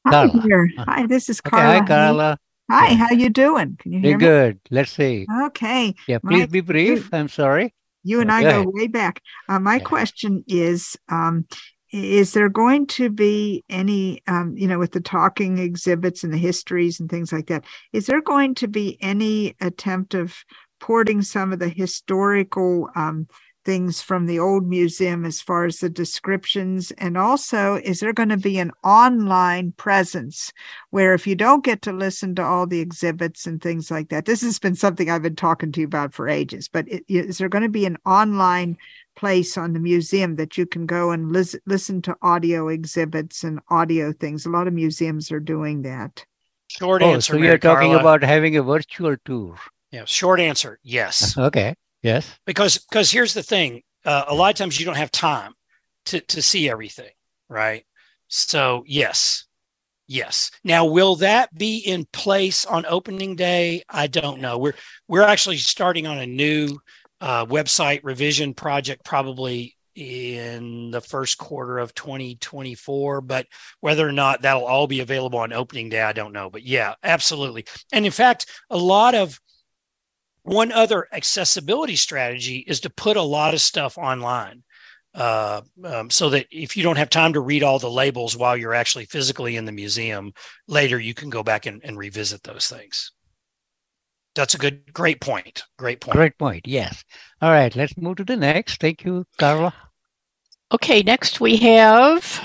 Hi Carla. here. Uh, Hi, this is Okay, Carla. hi Carla. Hi, Yeah. how you doing? Can you Very hear me? good. Let's see. Okay. Yeah, My- please be brief. I'm sorry. You and Yeah, I go go ahead. way back. Uh, my Yeah. question is, um, is there going to be any, um, you know, with the talking exhibits and the histories and things like that, is there going to be any attempt of porting some of the historical um, things from the old museum as far as the descriptions? And also, is there going to be an online presence where if you don't get to listen to all the exhibits and things like that, this has been something I've been talking to you about for ages, but is there going to be an online place on the museum that you can go and lis- listen to audio exhibits and audio things? A lot of museums are doing that. Short Oh, answer. so you're talking Carla. about having a virtual tour. yeah. Short answer. Yes. Okay. Yes. because because here's the thing uh, a lot of times you don't have time to to see everything right? So yes yes. Now will that be in place on opening day? I don't know. We're we're actually starting on a new uh, website revision project probably in the first quarter of 2024 but whether or not that'll all be available on opening day i don't know but yeah absolutely. And in fact a lot of one other accessibility strategy is to put a lot of stuff online uh, um, so that if you don't have time to read all the labels while you're actually physically in the museum later you can go back and, and revisit those things that's a good great point great point Great point. Yes. All right. Let's move to the next. Thank you, Carla. Okay. Next we have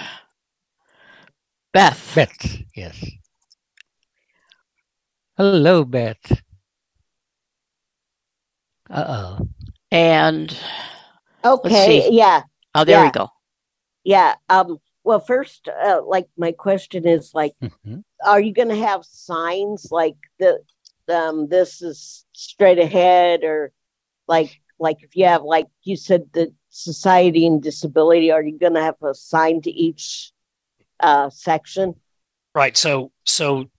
Beth. Beth. Yes. Hello, Beth. Uh oh. And Okay, see. yeah, oh, there we go. yeah. Um, well, first, uh, like my question is like, Mhm. are you going to have signs like the, um, this is straight ahead, or like, like if you have like you said the society and disability, are you going to have a sign to each uh, section? right so so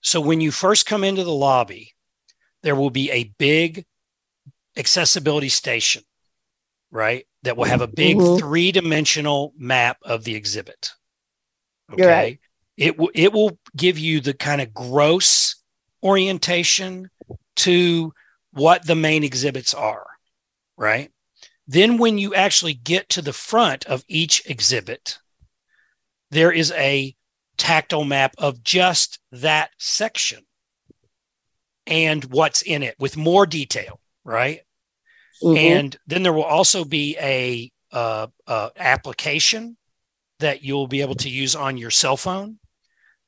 so when you first come into the lobby there will be a big accessibility station right that will have a big Mhm. three-dimensional map of the exhibit You're right. it will it will give you the kind of gross orientation to what the main exhibits are right then when you actually get to the front of each exhibit there is a tactile map of just that section and what's in it with more detail right? Mhm. and then there will also be a uh, uh, application that you'll be able to use on your cell phone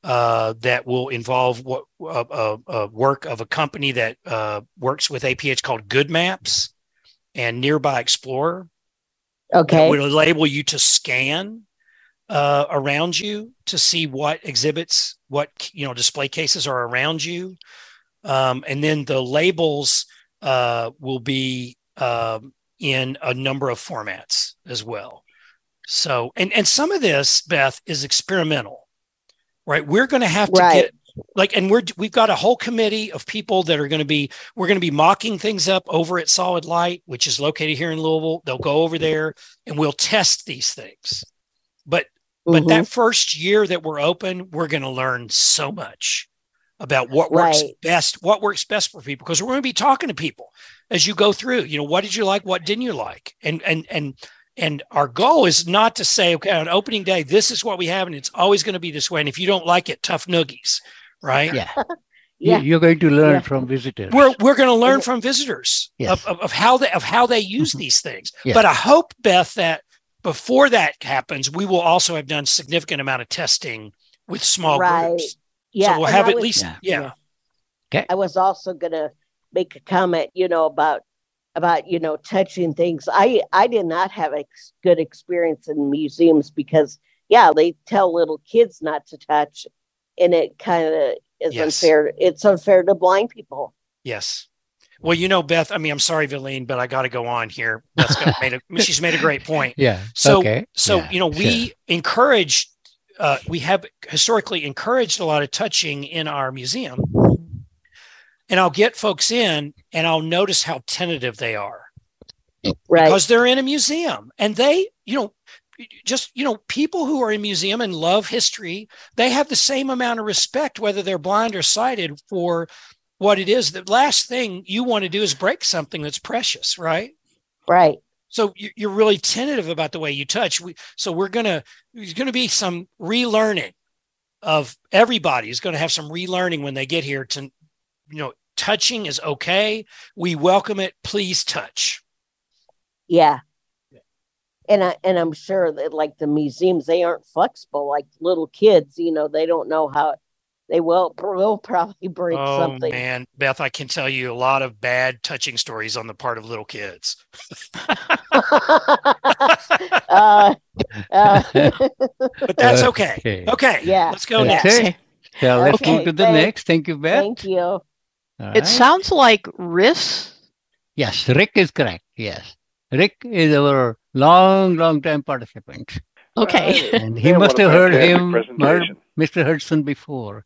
uh, that will involve what uh, uh, uh, work of a company that uh, works with APH called GoodMaps and Nearby Explorer okay, will enable you to scan uh, around you to see what exhibits, what you know, display cases are around you, um, and then the labels uh, will be um, in a number of formats as well. So, and and some of this, Beth, is experimental, right? We're going to have to Right. get like, and we're we've got a whole committee of people that are going to be we're going to be mocking things up over at Solid Light, which is located here in Louisville. They'll go over there and we'll test these things. But but Mhm. that first year that we're open, we're going to learn so much about what works Right. best, what works best for people, because we're going to be talking to people as you go through. You know, what did you like? What didn't you like? And and and and our goal is not to say, okay, on opening day, this is what we have, and it's always going to be this way. And if you don't like it, tough noogies, right? Yeah. Yeah. You, are going to learn Yeah. from visitors. We're we're going to learn from visitors Yes. of, of, of how they of how they mm-hmm. use these things. Yeah. But I hope, Beth, that before that happens, we will also have done significant amount of testing with small Right. groups. Yeah. so we'll have at was- least Yeah. yeah. I was also gonna make a comment, you know, about about you know touching things. I I did not have a ex- good experience in museums because yeah, they tell little kids not to touch, and it kind of is Yes. unfair. It's unfair to blind people. Yes. Well, you know, Beth. I mean, I'm sorry, Vileen, but I got to go on here. Beth's made a, she's made a great point. yeah. So, okay. so Yeah, you know, we sure. encourage. Uh, we have historically encouraged a lot of touching in our museum, and I'll get folks in, and I'll notice how tentative they are. Right. because they're in a museum and they you know just you know people who are in museum and love history they have the same amount of respect whether they're blind or sighted for what it is the last thing you want to do is break something that's precious right right. So you- you're really tentative about the way you touch so we're gonna there's gonna be some relearning of everybody is going to have some relearning when they get here to you know touching is okay we welcome it please touch Yeah. And I and I'm sure that like the museums, they aren't flexible like little kids. You know, they don't know how. They will will probably break oh something. man, Beth, I can tell you a lot of bad touching stories on the part of little kids. uh, uh, But that's okay. Okay. Okay, Yeah. let's go Yeah. next. Okay. So let's Okay, move to the thank- next. Thank you, Beth. thank you. All It right. sounds like Riss. Yes, Rick is correct. Yes. Rick is our long, long time participant. Okay. And he must have heard him. Mr. Hudson before.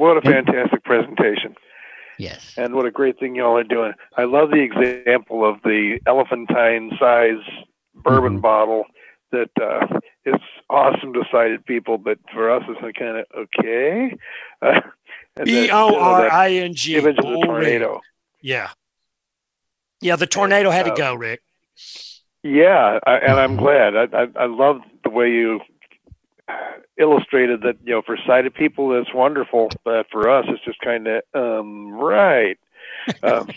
What a fantastic presentation. Yes. And what a great thing y'all are doing. I love the example of the elephantine size bourbon Mhm. bottle that uh, it's awesome to sighted people, but for us it's kind of okay. Uh, B O R I N G. image of the tornado. Yeah. Yeah, the tornado had to Uh, go, Rick. Yeah, I, and I'm glad. I, I I love the way you illustrated that. You know, for sighted people, it's wonderful, but for us, it's just kind of um, right. Um,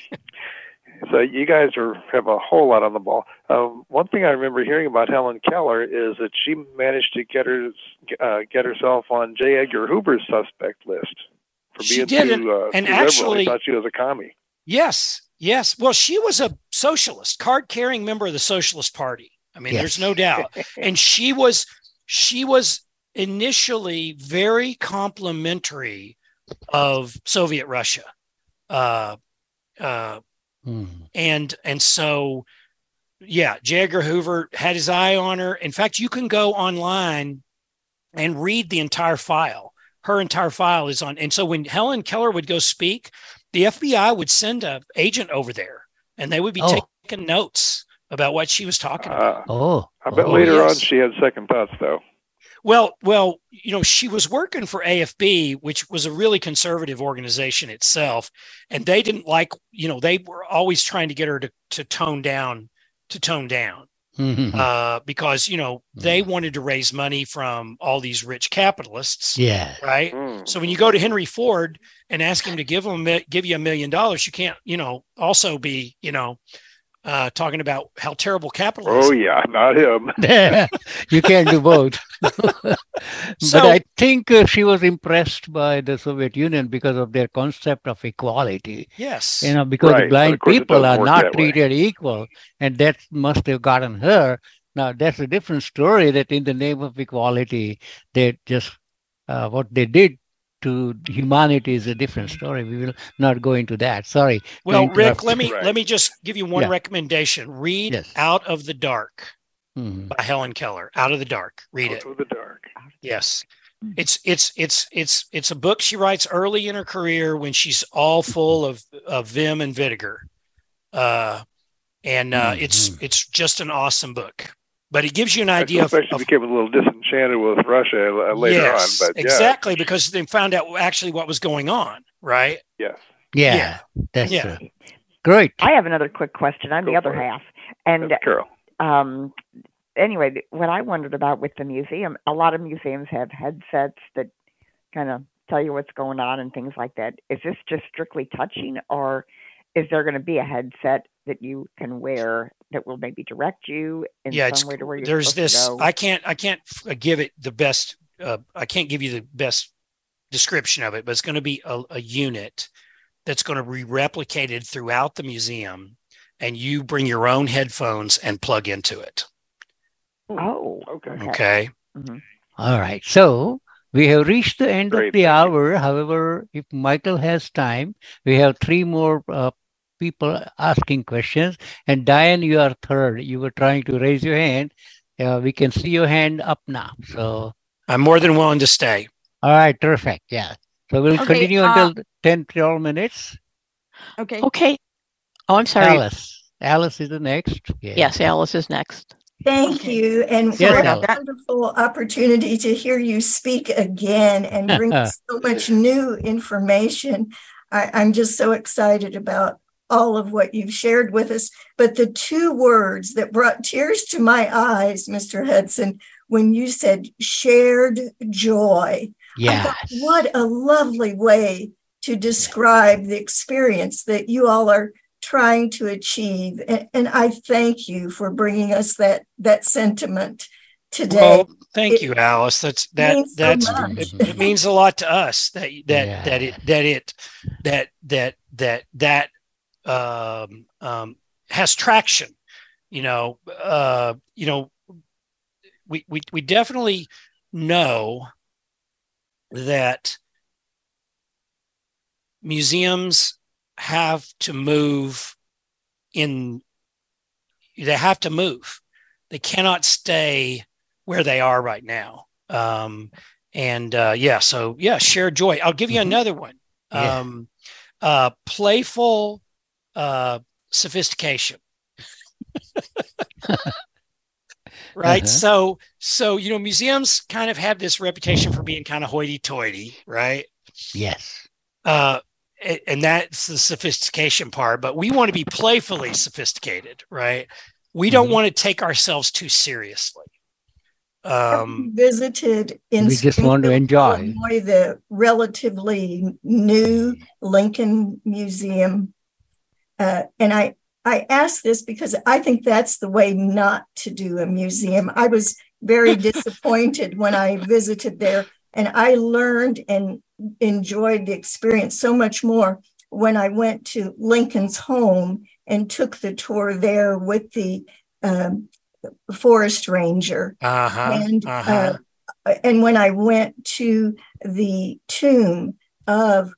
so you guys are have a whole lot on the ball. Um, one thing I remember hearing about Helen Keller is that she managed to get her uh, get herself on J. Edgar Hoover's suspect list for being did, too, and- uh, and too liberal. actually- He thought she was a commie. Yes, yes. Well, she was a socialist, card carrying member of the Socialist Party. I mean, there's no doubt. and she was she was initially very complimentary of Soviet Russia. Uh, uh, Mhm. and and so yeah j edgar hoover had his eye on her in fact you can go online and read the entire file her entire file is on and so when helen keller would go speak the fbi would send a agent over there and they would be Oh. taking notes about what she was talking about Uh, Oh. I bet oh, later on she had second thoughts, though. Well, well, you know, she was working for AFB, which was a really conservative organization itself, and they didn't like, you know, they were always trying to get her to to tone down, to tone down, Mhm. uh, because you know they wanted to raise money from all these rich capitalists, yeah. right? Mm. So when you go to Henry Ford and ask him to give him give you a million dollars, you can't, you know, also be, you know, uh, talking about how terrible capitalism. Oh yeah, not him. you can't do both. but I think uh, she was impressed by the Soviet Union because of their concept of equality. Yes. You know, because Right, blind of course it people are not that way. treated equal, and that must have gotten her. Now that's a different story. That in the name of equality, they just uh, what they did to humanity is a different story. We will not go into that. Sorry. Well, Rick, let me Right. let me just give you one Yeah. recommendation. Read Yes. Out of the Dark Mhm. by Helen Keller. Out of the Dark. Read Out it. Out of the dark. Yes. It's it's it's it's it's a book she writes early in her career when she's all full of of vim and vinegar. Uh and uh it's Mhm. it's just an awesome book. But it gives you an idea I of, suspect she of became a little disenchanted disenchanted with Russia uh, later yes, on. But yeah, exactly because they found out actually what was going on, right? yes. Yeah, Yeah. that's Yeah. true. Great. I have another quick question. I'm Go the other it. half. And That's Carol. um, anyway, what I wondered about with the museum, a lot of museums have headsets that kind of tell you what's going on and things like that. Is this just strictly touching, or is there going to be a headset that you can wear that will maybe direct you in yeah, it's some way to where you're there's this. to go? I can't I can't give it the best. Uh, I can't give you the best description of it, but it's going to be a, a unit that's going to be replicated throughout the museum, and you bring your own headphones and plug into it. oh, Okay. Okay. hmm All right. So we have reached the end Great, of the hour. However, if Michael has time, we have three more uh, people asking questions. And Diane, you are third. You were trying to raise your hand. Uh, we can see your hand up now. So, I'm more than willing to stay. all right, terrific. Yeah. So we'll Okay, continue uh, until 10, 12 minutes. Okay. Okay. Oh, I'm sorry. Alice. Alice is the next. Yeah. Yes, Alice is next. Thank Okay. you. And Yes, what a Alice. wonderful opportunity to hear you speak again and bring so much new information. I, I'm just so excited about all of what you've shared with us. But the two words that brought tears to my eyes, Mr. Hudson, when you said shared joy. I thought, what a lovely way to describe the experience that you all are trying to achieve. And, and I thank you for bringing us that that sentiment today. Well, thank It you, Alice. That's that means so that's much. it, it means a lot to us that that Yeah. that it that it that that that that um, um, has traction. You know, uh, you know, we we we definitely know that museums have to move in they have to move they cannot stay where they are right now um and uh yeah so yeah share joy i'll give you Mhm. another one Yeah. um uh playful uh sophistication right Uh-huh. so so you know museums kind of have this reputation for being kind of hoity-toity right Yes. uh, a- and that's the sophistication part. But we want to be playfully sophisticated, right? We don't Mhm. want to take ourselves too seriously. Um, visited in We just want to enjoy. Illinois, the relatively new Lincoln Museum. Uh, and I, I ask this because I think that's the way not to do a museum. I was very disappointed when I visited there, and I learned and enjoyed the experience so much more when I went to Lincoln's home and took the tour there with the um, forest ranger. uh-huh, And uh-huh. uh, and when I went to the tomb of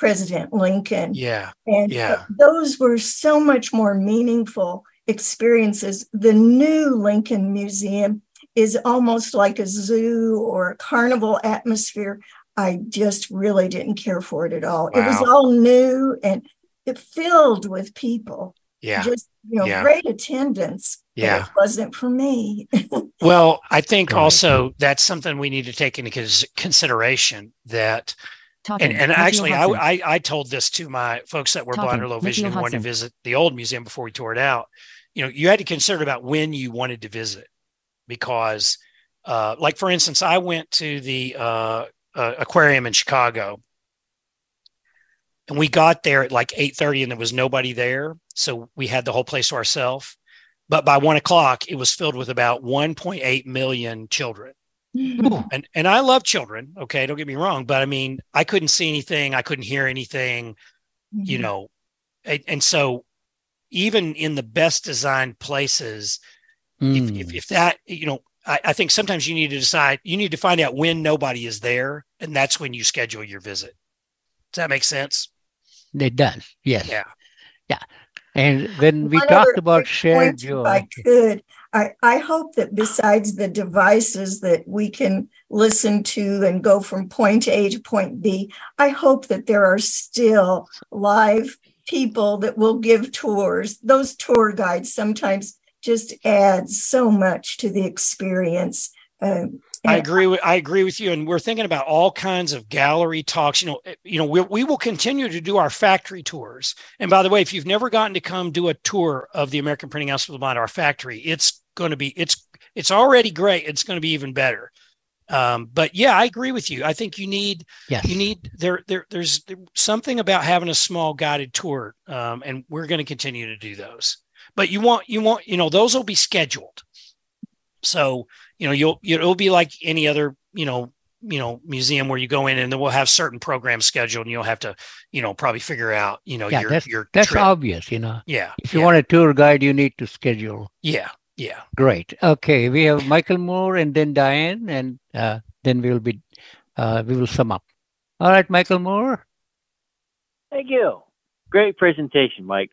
President Lincoln, yeah, and yeah. those were so much more meaningful experiences. The new Lincoln Museum is almost like a zoo or a carnival atmosphere. I just really didn't care for it at all. It was all new and it filled with people. yeah. Just you know, Yeah. great attendance. Yeah. It wasn't for me. Well, I think also that's something we need to take into consideration that Talking. and, and actually I, I I told this to my folks that were Talking. blind or low vision and wanted to visit the old museum before we tore it out. You know, you had to consider about when you wanted to visit because uh, like for instance, I went to the uh, uh, aquarium in Chicago and we got there at like 8:30 and there was nobody there. So we had the whole place to ourselves. But by one o'clock, it was filled with about 1.8 million children and and I love children. Okay, don't get me wrong, but I mean, I couldn't see anything, I couldn't hear anything, you Mm-hmm. know, and, and so even in the best designed places, if, Mm. if if that you know, I, I think sometimes you need to decide, you need to find out when nobody is there, and that's when you schedule your visit. Does that make sense? It does. Yes. Yeah. Yeah. And when we One talked about shared joy, If I could, I, I hope that besides the devices that we can listen to and go from point A to point B, I hope that there are still live people that will give tours. Those tour guides sometimes just add so much to the experience. Um, I agree with I agree with you, and we're thinking about all kinds of gallery talks. You know, eh, you know, we, we will continue to do our factory tours. And by the way, if you've never gotten to come do a tour of the American Printing House of the Blind, our factory, it's going to be it's it's already great. It's going to be even better. Um, but yeah, I agree with you. I think you need yes. you need there there there's something about having a small guided tour, um, and we're going to continue to do those. But you want you want you know those will be scheduled. So you know you'll it'll be like any other you know you know museum where you go in and then we'll have certain programs scheduled and you'll have to you know probably figure out you know yeah, your that's, your that's trip. obvious you know. Yeah if you yeah. want a tour guide you need to schedule. Yeah yeah. Great. Okay we have michael moore and then diane and uh, then we will be uh, we will sum up. All right michael moore. Thank you. Great presentation mike.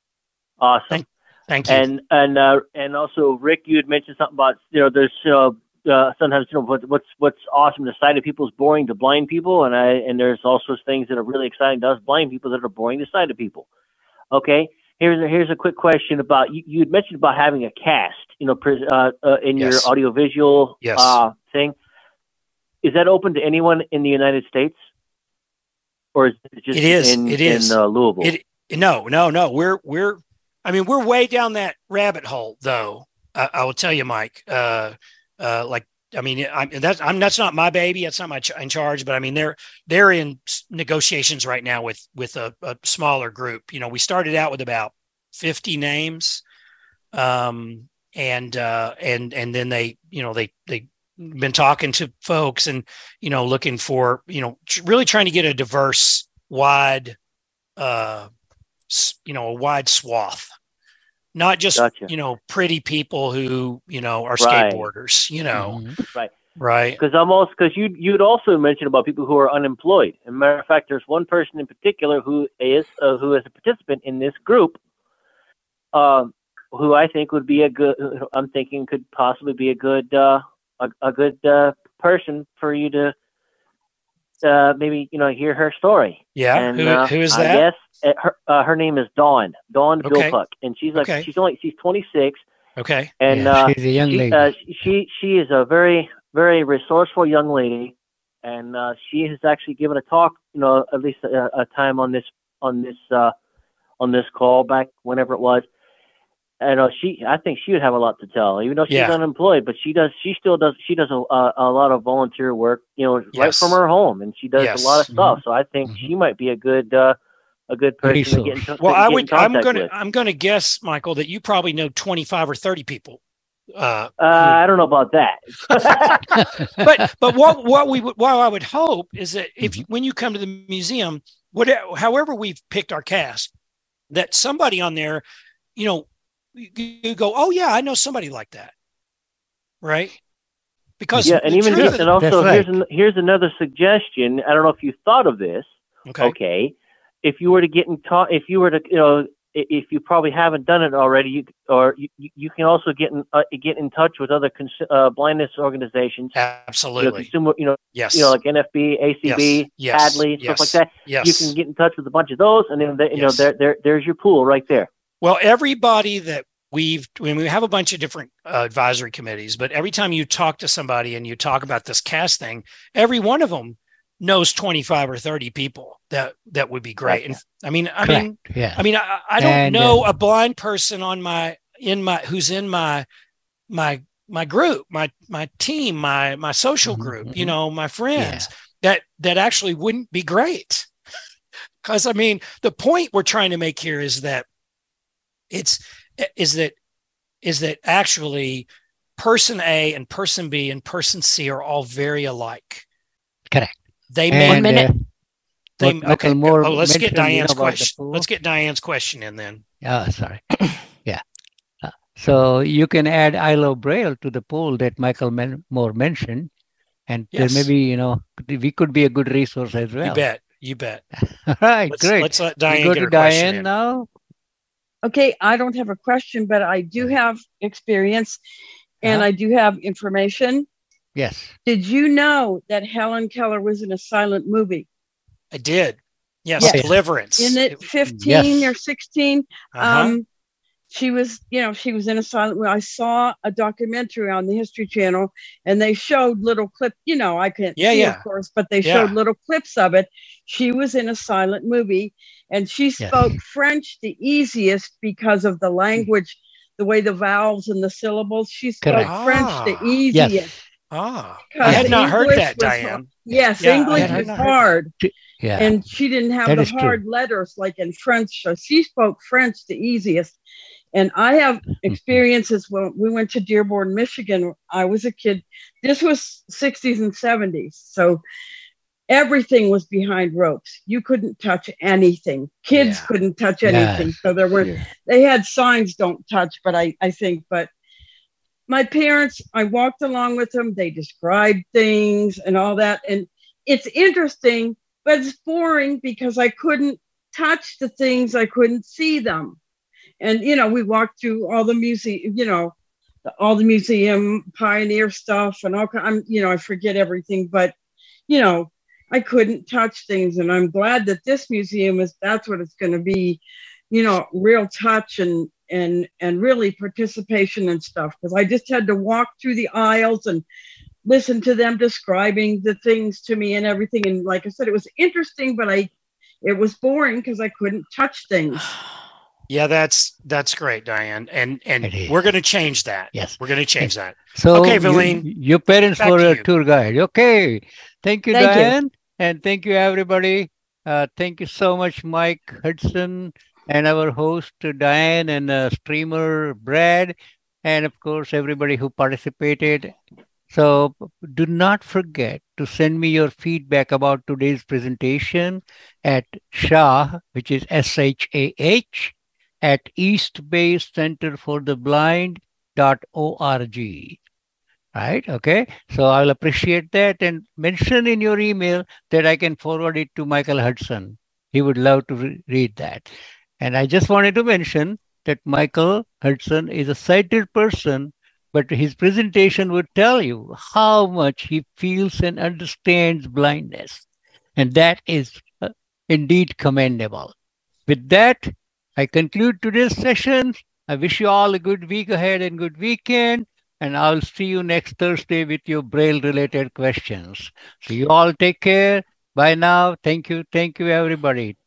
Awesome. Thank, thank you. And and uh, and also rick you had mentioned something about you know there's you know uh, sometimes you know what, what's what's awesome to sighted people is boring to blind people, and I and there's also things that are really exciting to us blind people that are boring to sighted people. Okay, here's a, here's a quick question about you. You had mentioned about having a cast, you know, uh, uh, in Yes. your audiovisual Yes. uh, thing. Is that open to anyone in the United States, or is it just It is. in It is. in uh, Louisville? It no, no, no. We're we're. I mean, we're way down that rabbit hole, though. I, I will tell you, Mike. Uh, like, I mean, I'm that's I'm that's not my baby. That's not my ch- in charge. But I mean, they're they're in negotiations right now with with a, a smaller group. You know, we started out with about 50 names, um, and uh, and and then they, you know, they they been talking to folks and you know looking for you know really trying to get a diverse wide uh you know a wide swath not just Gotcha. you know pretty people who you know are Right. skateboarders you know right. right Because almost because you you'd also mentioned about people who are unemployed. As a matter of fact, there's one person in particular who is uh, who is a participant in this group, um, who I think would be a good. I'm thinking could possibly be a good uh, a, a good uh, person for you to uh, maybe you know hear her story. Yeah, and, who- uh, who is that? Yes, uh, her uh, her name is Dawn Dawn Okay. Bilpuck, and she's like Okay. she's only she's 26 okay and Yeah, uh, she's a young she, lady. Uh, she she is a very very resourceful young lady, and uh, she has actually given a talk, you know, at least a, a time on this on this uh, on this call back whenever it was. And uh, she, I think she would have a lot to tell, even though she's Yeah. unemployed. But she does, she still does, she does a, a, a lot of volunteer work, you know, right from her home, and she does Yes. a lot of stuff. So I think she might be a good, uh, a good person to get in, well i would i'm gonna with. i'm gonna guess michael that you probably know 25 or 30 people uh Uh, I don't know about that. but but what what we would what I would hope is that if you, when you come to the museum, whatever however we've picked our cast, that somebody on there, you know, you, you go, oh yeah, I know somebody like that, right? Because yeah, and even truth this, and also here's an, here's another suggestion. I don't know if you thought of this. Okay. Okay. If you were to get in talk, if you were to, you know, if you probably haven't done it already, you or you, you- you can also get in uh, get in touch with other cons- uh, blindness organizations. You know, absolutely. consumer, you know, Yes. you know, like NFB, ACB, Yes. Hadley, Yes. stuff like that. Yes. You can get in touch with a bunch of those, and then they, you Yes. know, there, there, there's your pool right there. Well, everybody that we've, when we have a bunch of different uh, advisory committees, but every time you talk to somebody and you talk about this cast thing, every one of them knows 25 or 30 people that that would be great. And I mean, I mean, yeah. I mean, I, I don't And, know uh, a blind person on my, in my, who's in my, my, my group, my, my team, my, my social Mm-hmm, group, you know, my friends that, that actually wouldn't be great. Cause I mean, the point we're trying to make here is that it's is that is that actually person A and person B and person C are all very alike. Correct. They may And, uh, they what okay. Moore oh, let's get mentioned, you know, Diane's question. Let's get Diane's question in then. Oh, sorry. yeah. Uh, so you can add I love Braille to the poll that Michael Men- Moore mentioned, and Yes. there may be, you know, we could be a good resource as well. You bet. You bet. All right, Let's- great. let's let We Diane go get to Diane now. Okay, I don't have a question, but I do have experience and Uh-huh. I do have information. Yes. Did you know that Helen Keller was in a silent movie? I did. Yes, Yes. deliverance. In it 15 Yes. or 16? Uh-huh. Um, she was, you know, she was in a silent. I saw a documentary on the History Channel, and they showed little clip. You know, I can't Yeah, see, yeah. of course, but they Yeah. showed little clips of it. She was in a silent movie, and she spoke French the easiest because of the language, the way the vowels and the syllables. She spoke Correct. French the Ah. easiest. Yes. Ah, I had not heard that, Diane. hard. Yes, Yeah, English was not heard that. hard, Yeah. and she didn't have That the is true. hard letters like in French. So she spoke French the easiest. And I have experiences when we went to Dearborn, Michigan. I was a kid. This was 60s and 70s. So everything was behind ropes. You couldn't touch anything. Kids Yeah. couldn't touch Yeah. anything. So there were Yeah. they had signs don't touch but i i think but my parents i walked along with them they described things and all that and it's interesting but it's boring because i couldn't touch the things i couldn't see them and you know we walked through all the museum you know all the museum pioneer stuff and all i'm you know i forget everything but you know i couldn't touch things. And i'm glad that this museum is that's what it's going to be you know real touch and and and really participation and stuff. Because i just had to walk through the aisles and listen to them describing the things to me and everything. And like i said it was interesting but i it was boring because i couldn't touch things Yeah, that's that's great, Diane, and and we're going to change that. Yes. We're going to change that. So Okay, you- your parents back were to a you. tour guide. Okay. Thank you, Thank you. Diane. And thank you, everybody. Uh, thank you so much, Mike Hudson, and our host, uh, Diane, and uh, streamer, Brad, and of course, everybody who participated. So do not forget to send me your feedback about today's presentation at Shah, which is S H A H, at East Bay Center for the Blind dot org. Right? Okay? So i'll appreciate that and mention in your email that i can forward it to michael hudson. He would love to re- read that. And i just wanted to mention that michael hudson is a sighted person but his presentation would tell you how much he feels and understands blindness. And that is uh, indeed commendable. With that I conclude today's session. I wish you all a good week ahead and good weekend. And I'll see you next Thursday with your Braille related questions. So you all take care. Bye now. Thank you. Thank you, everybody.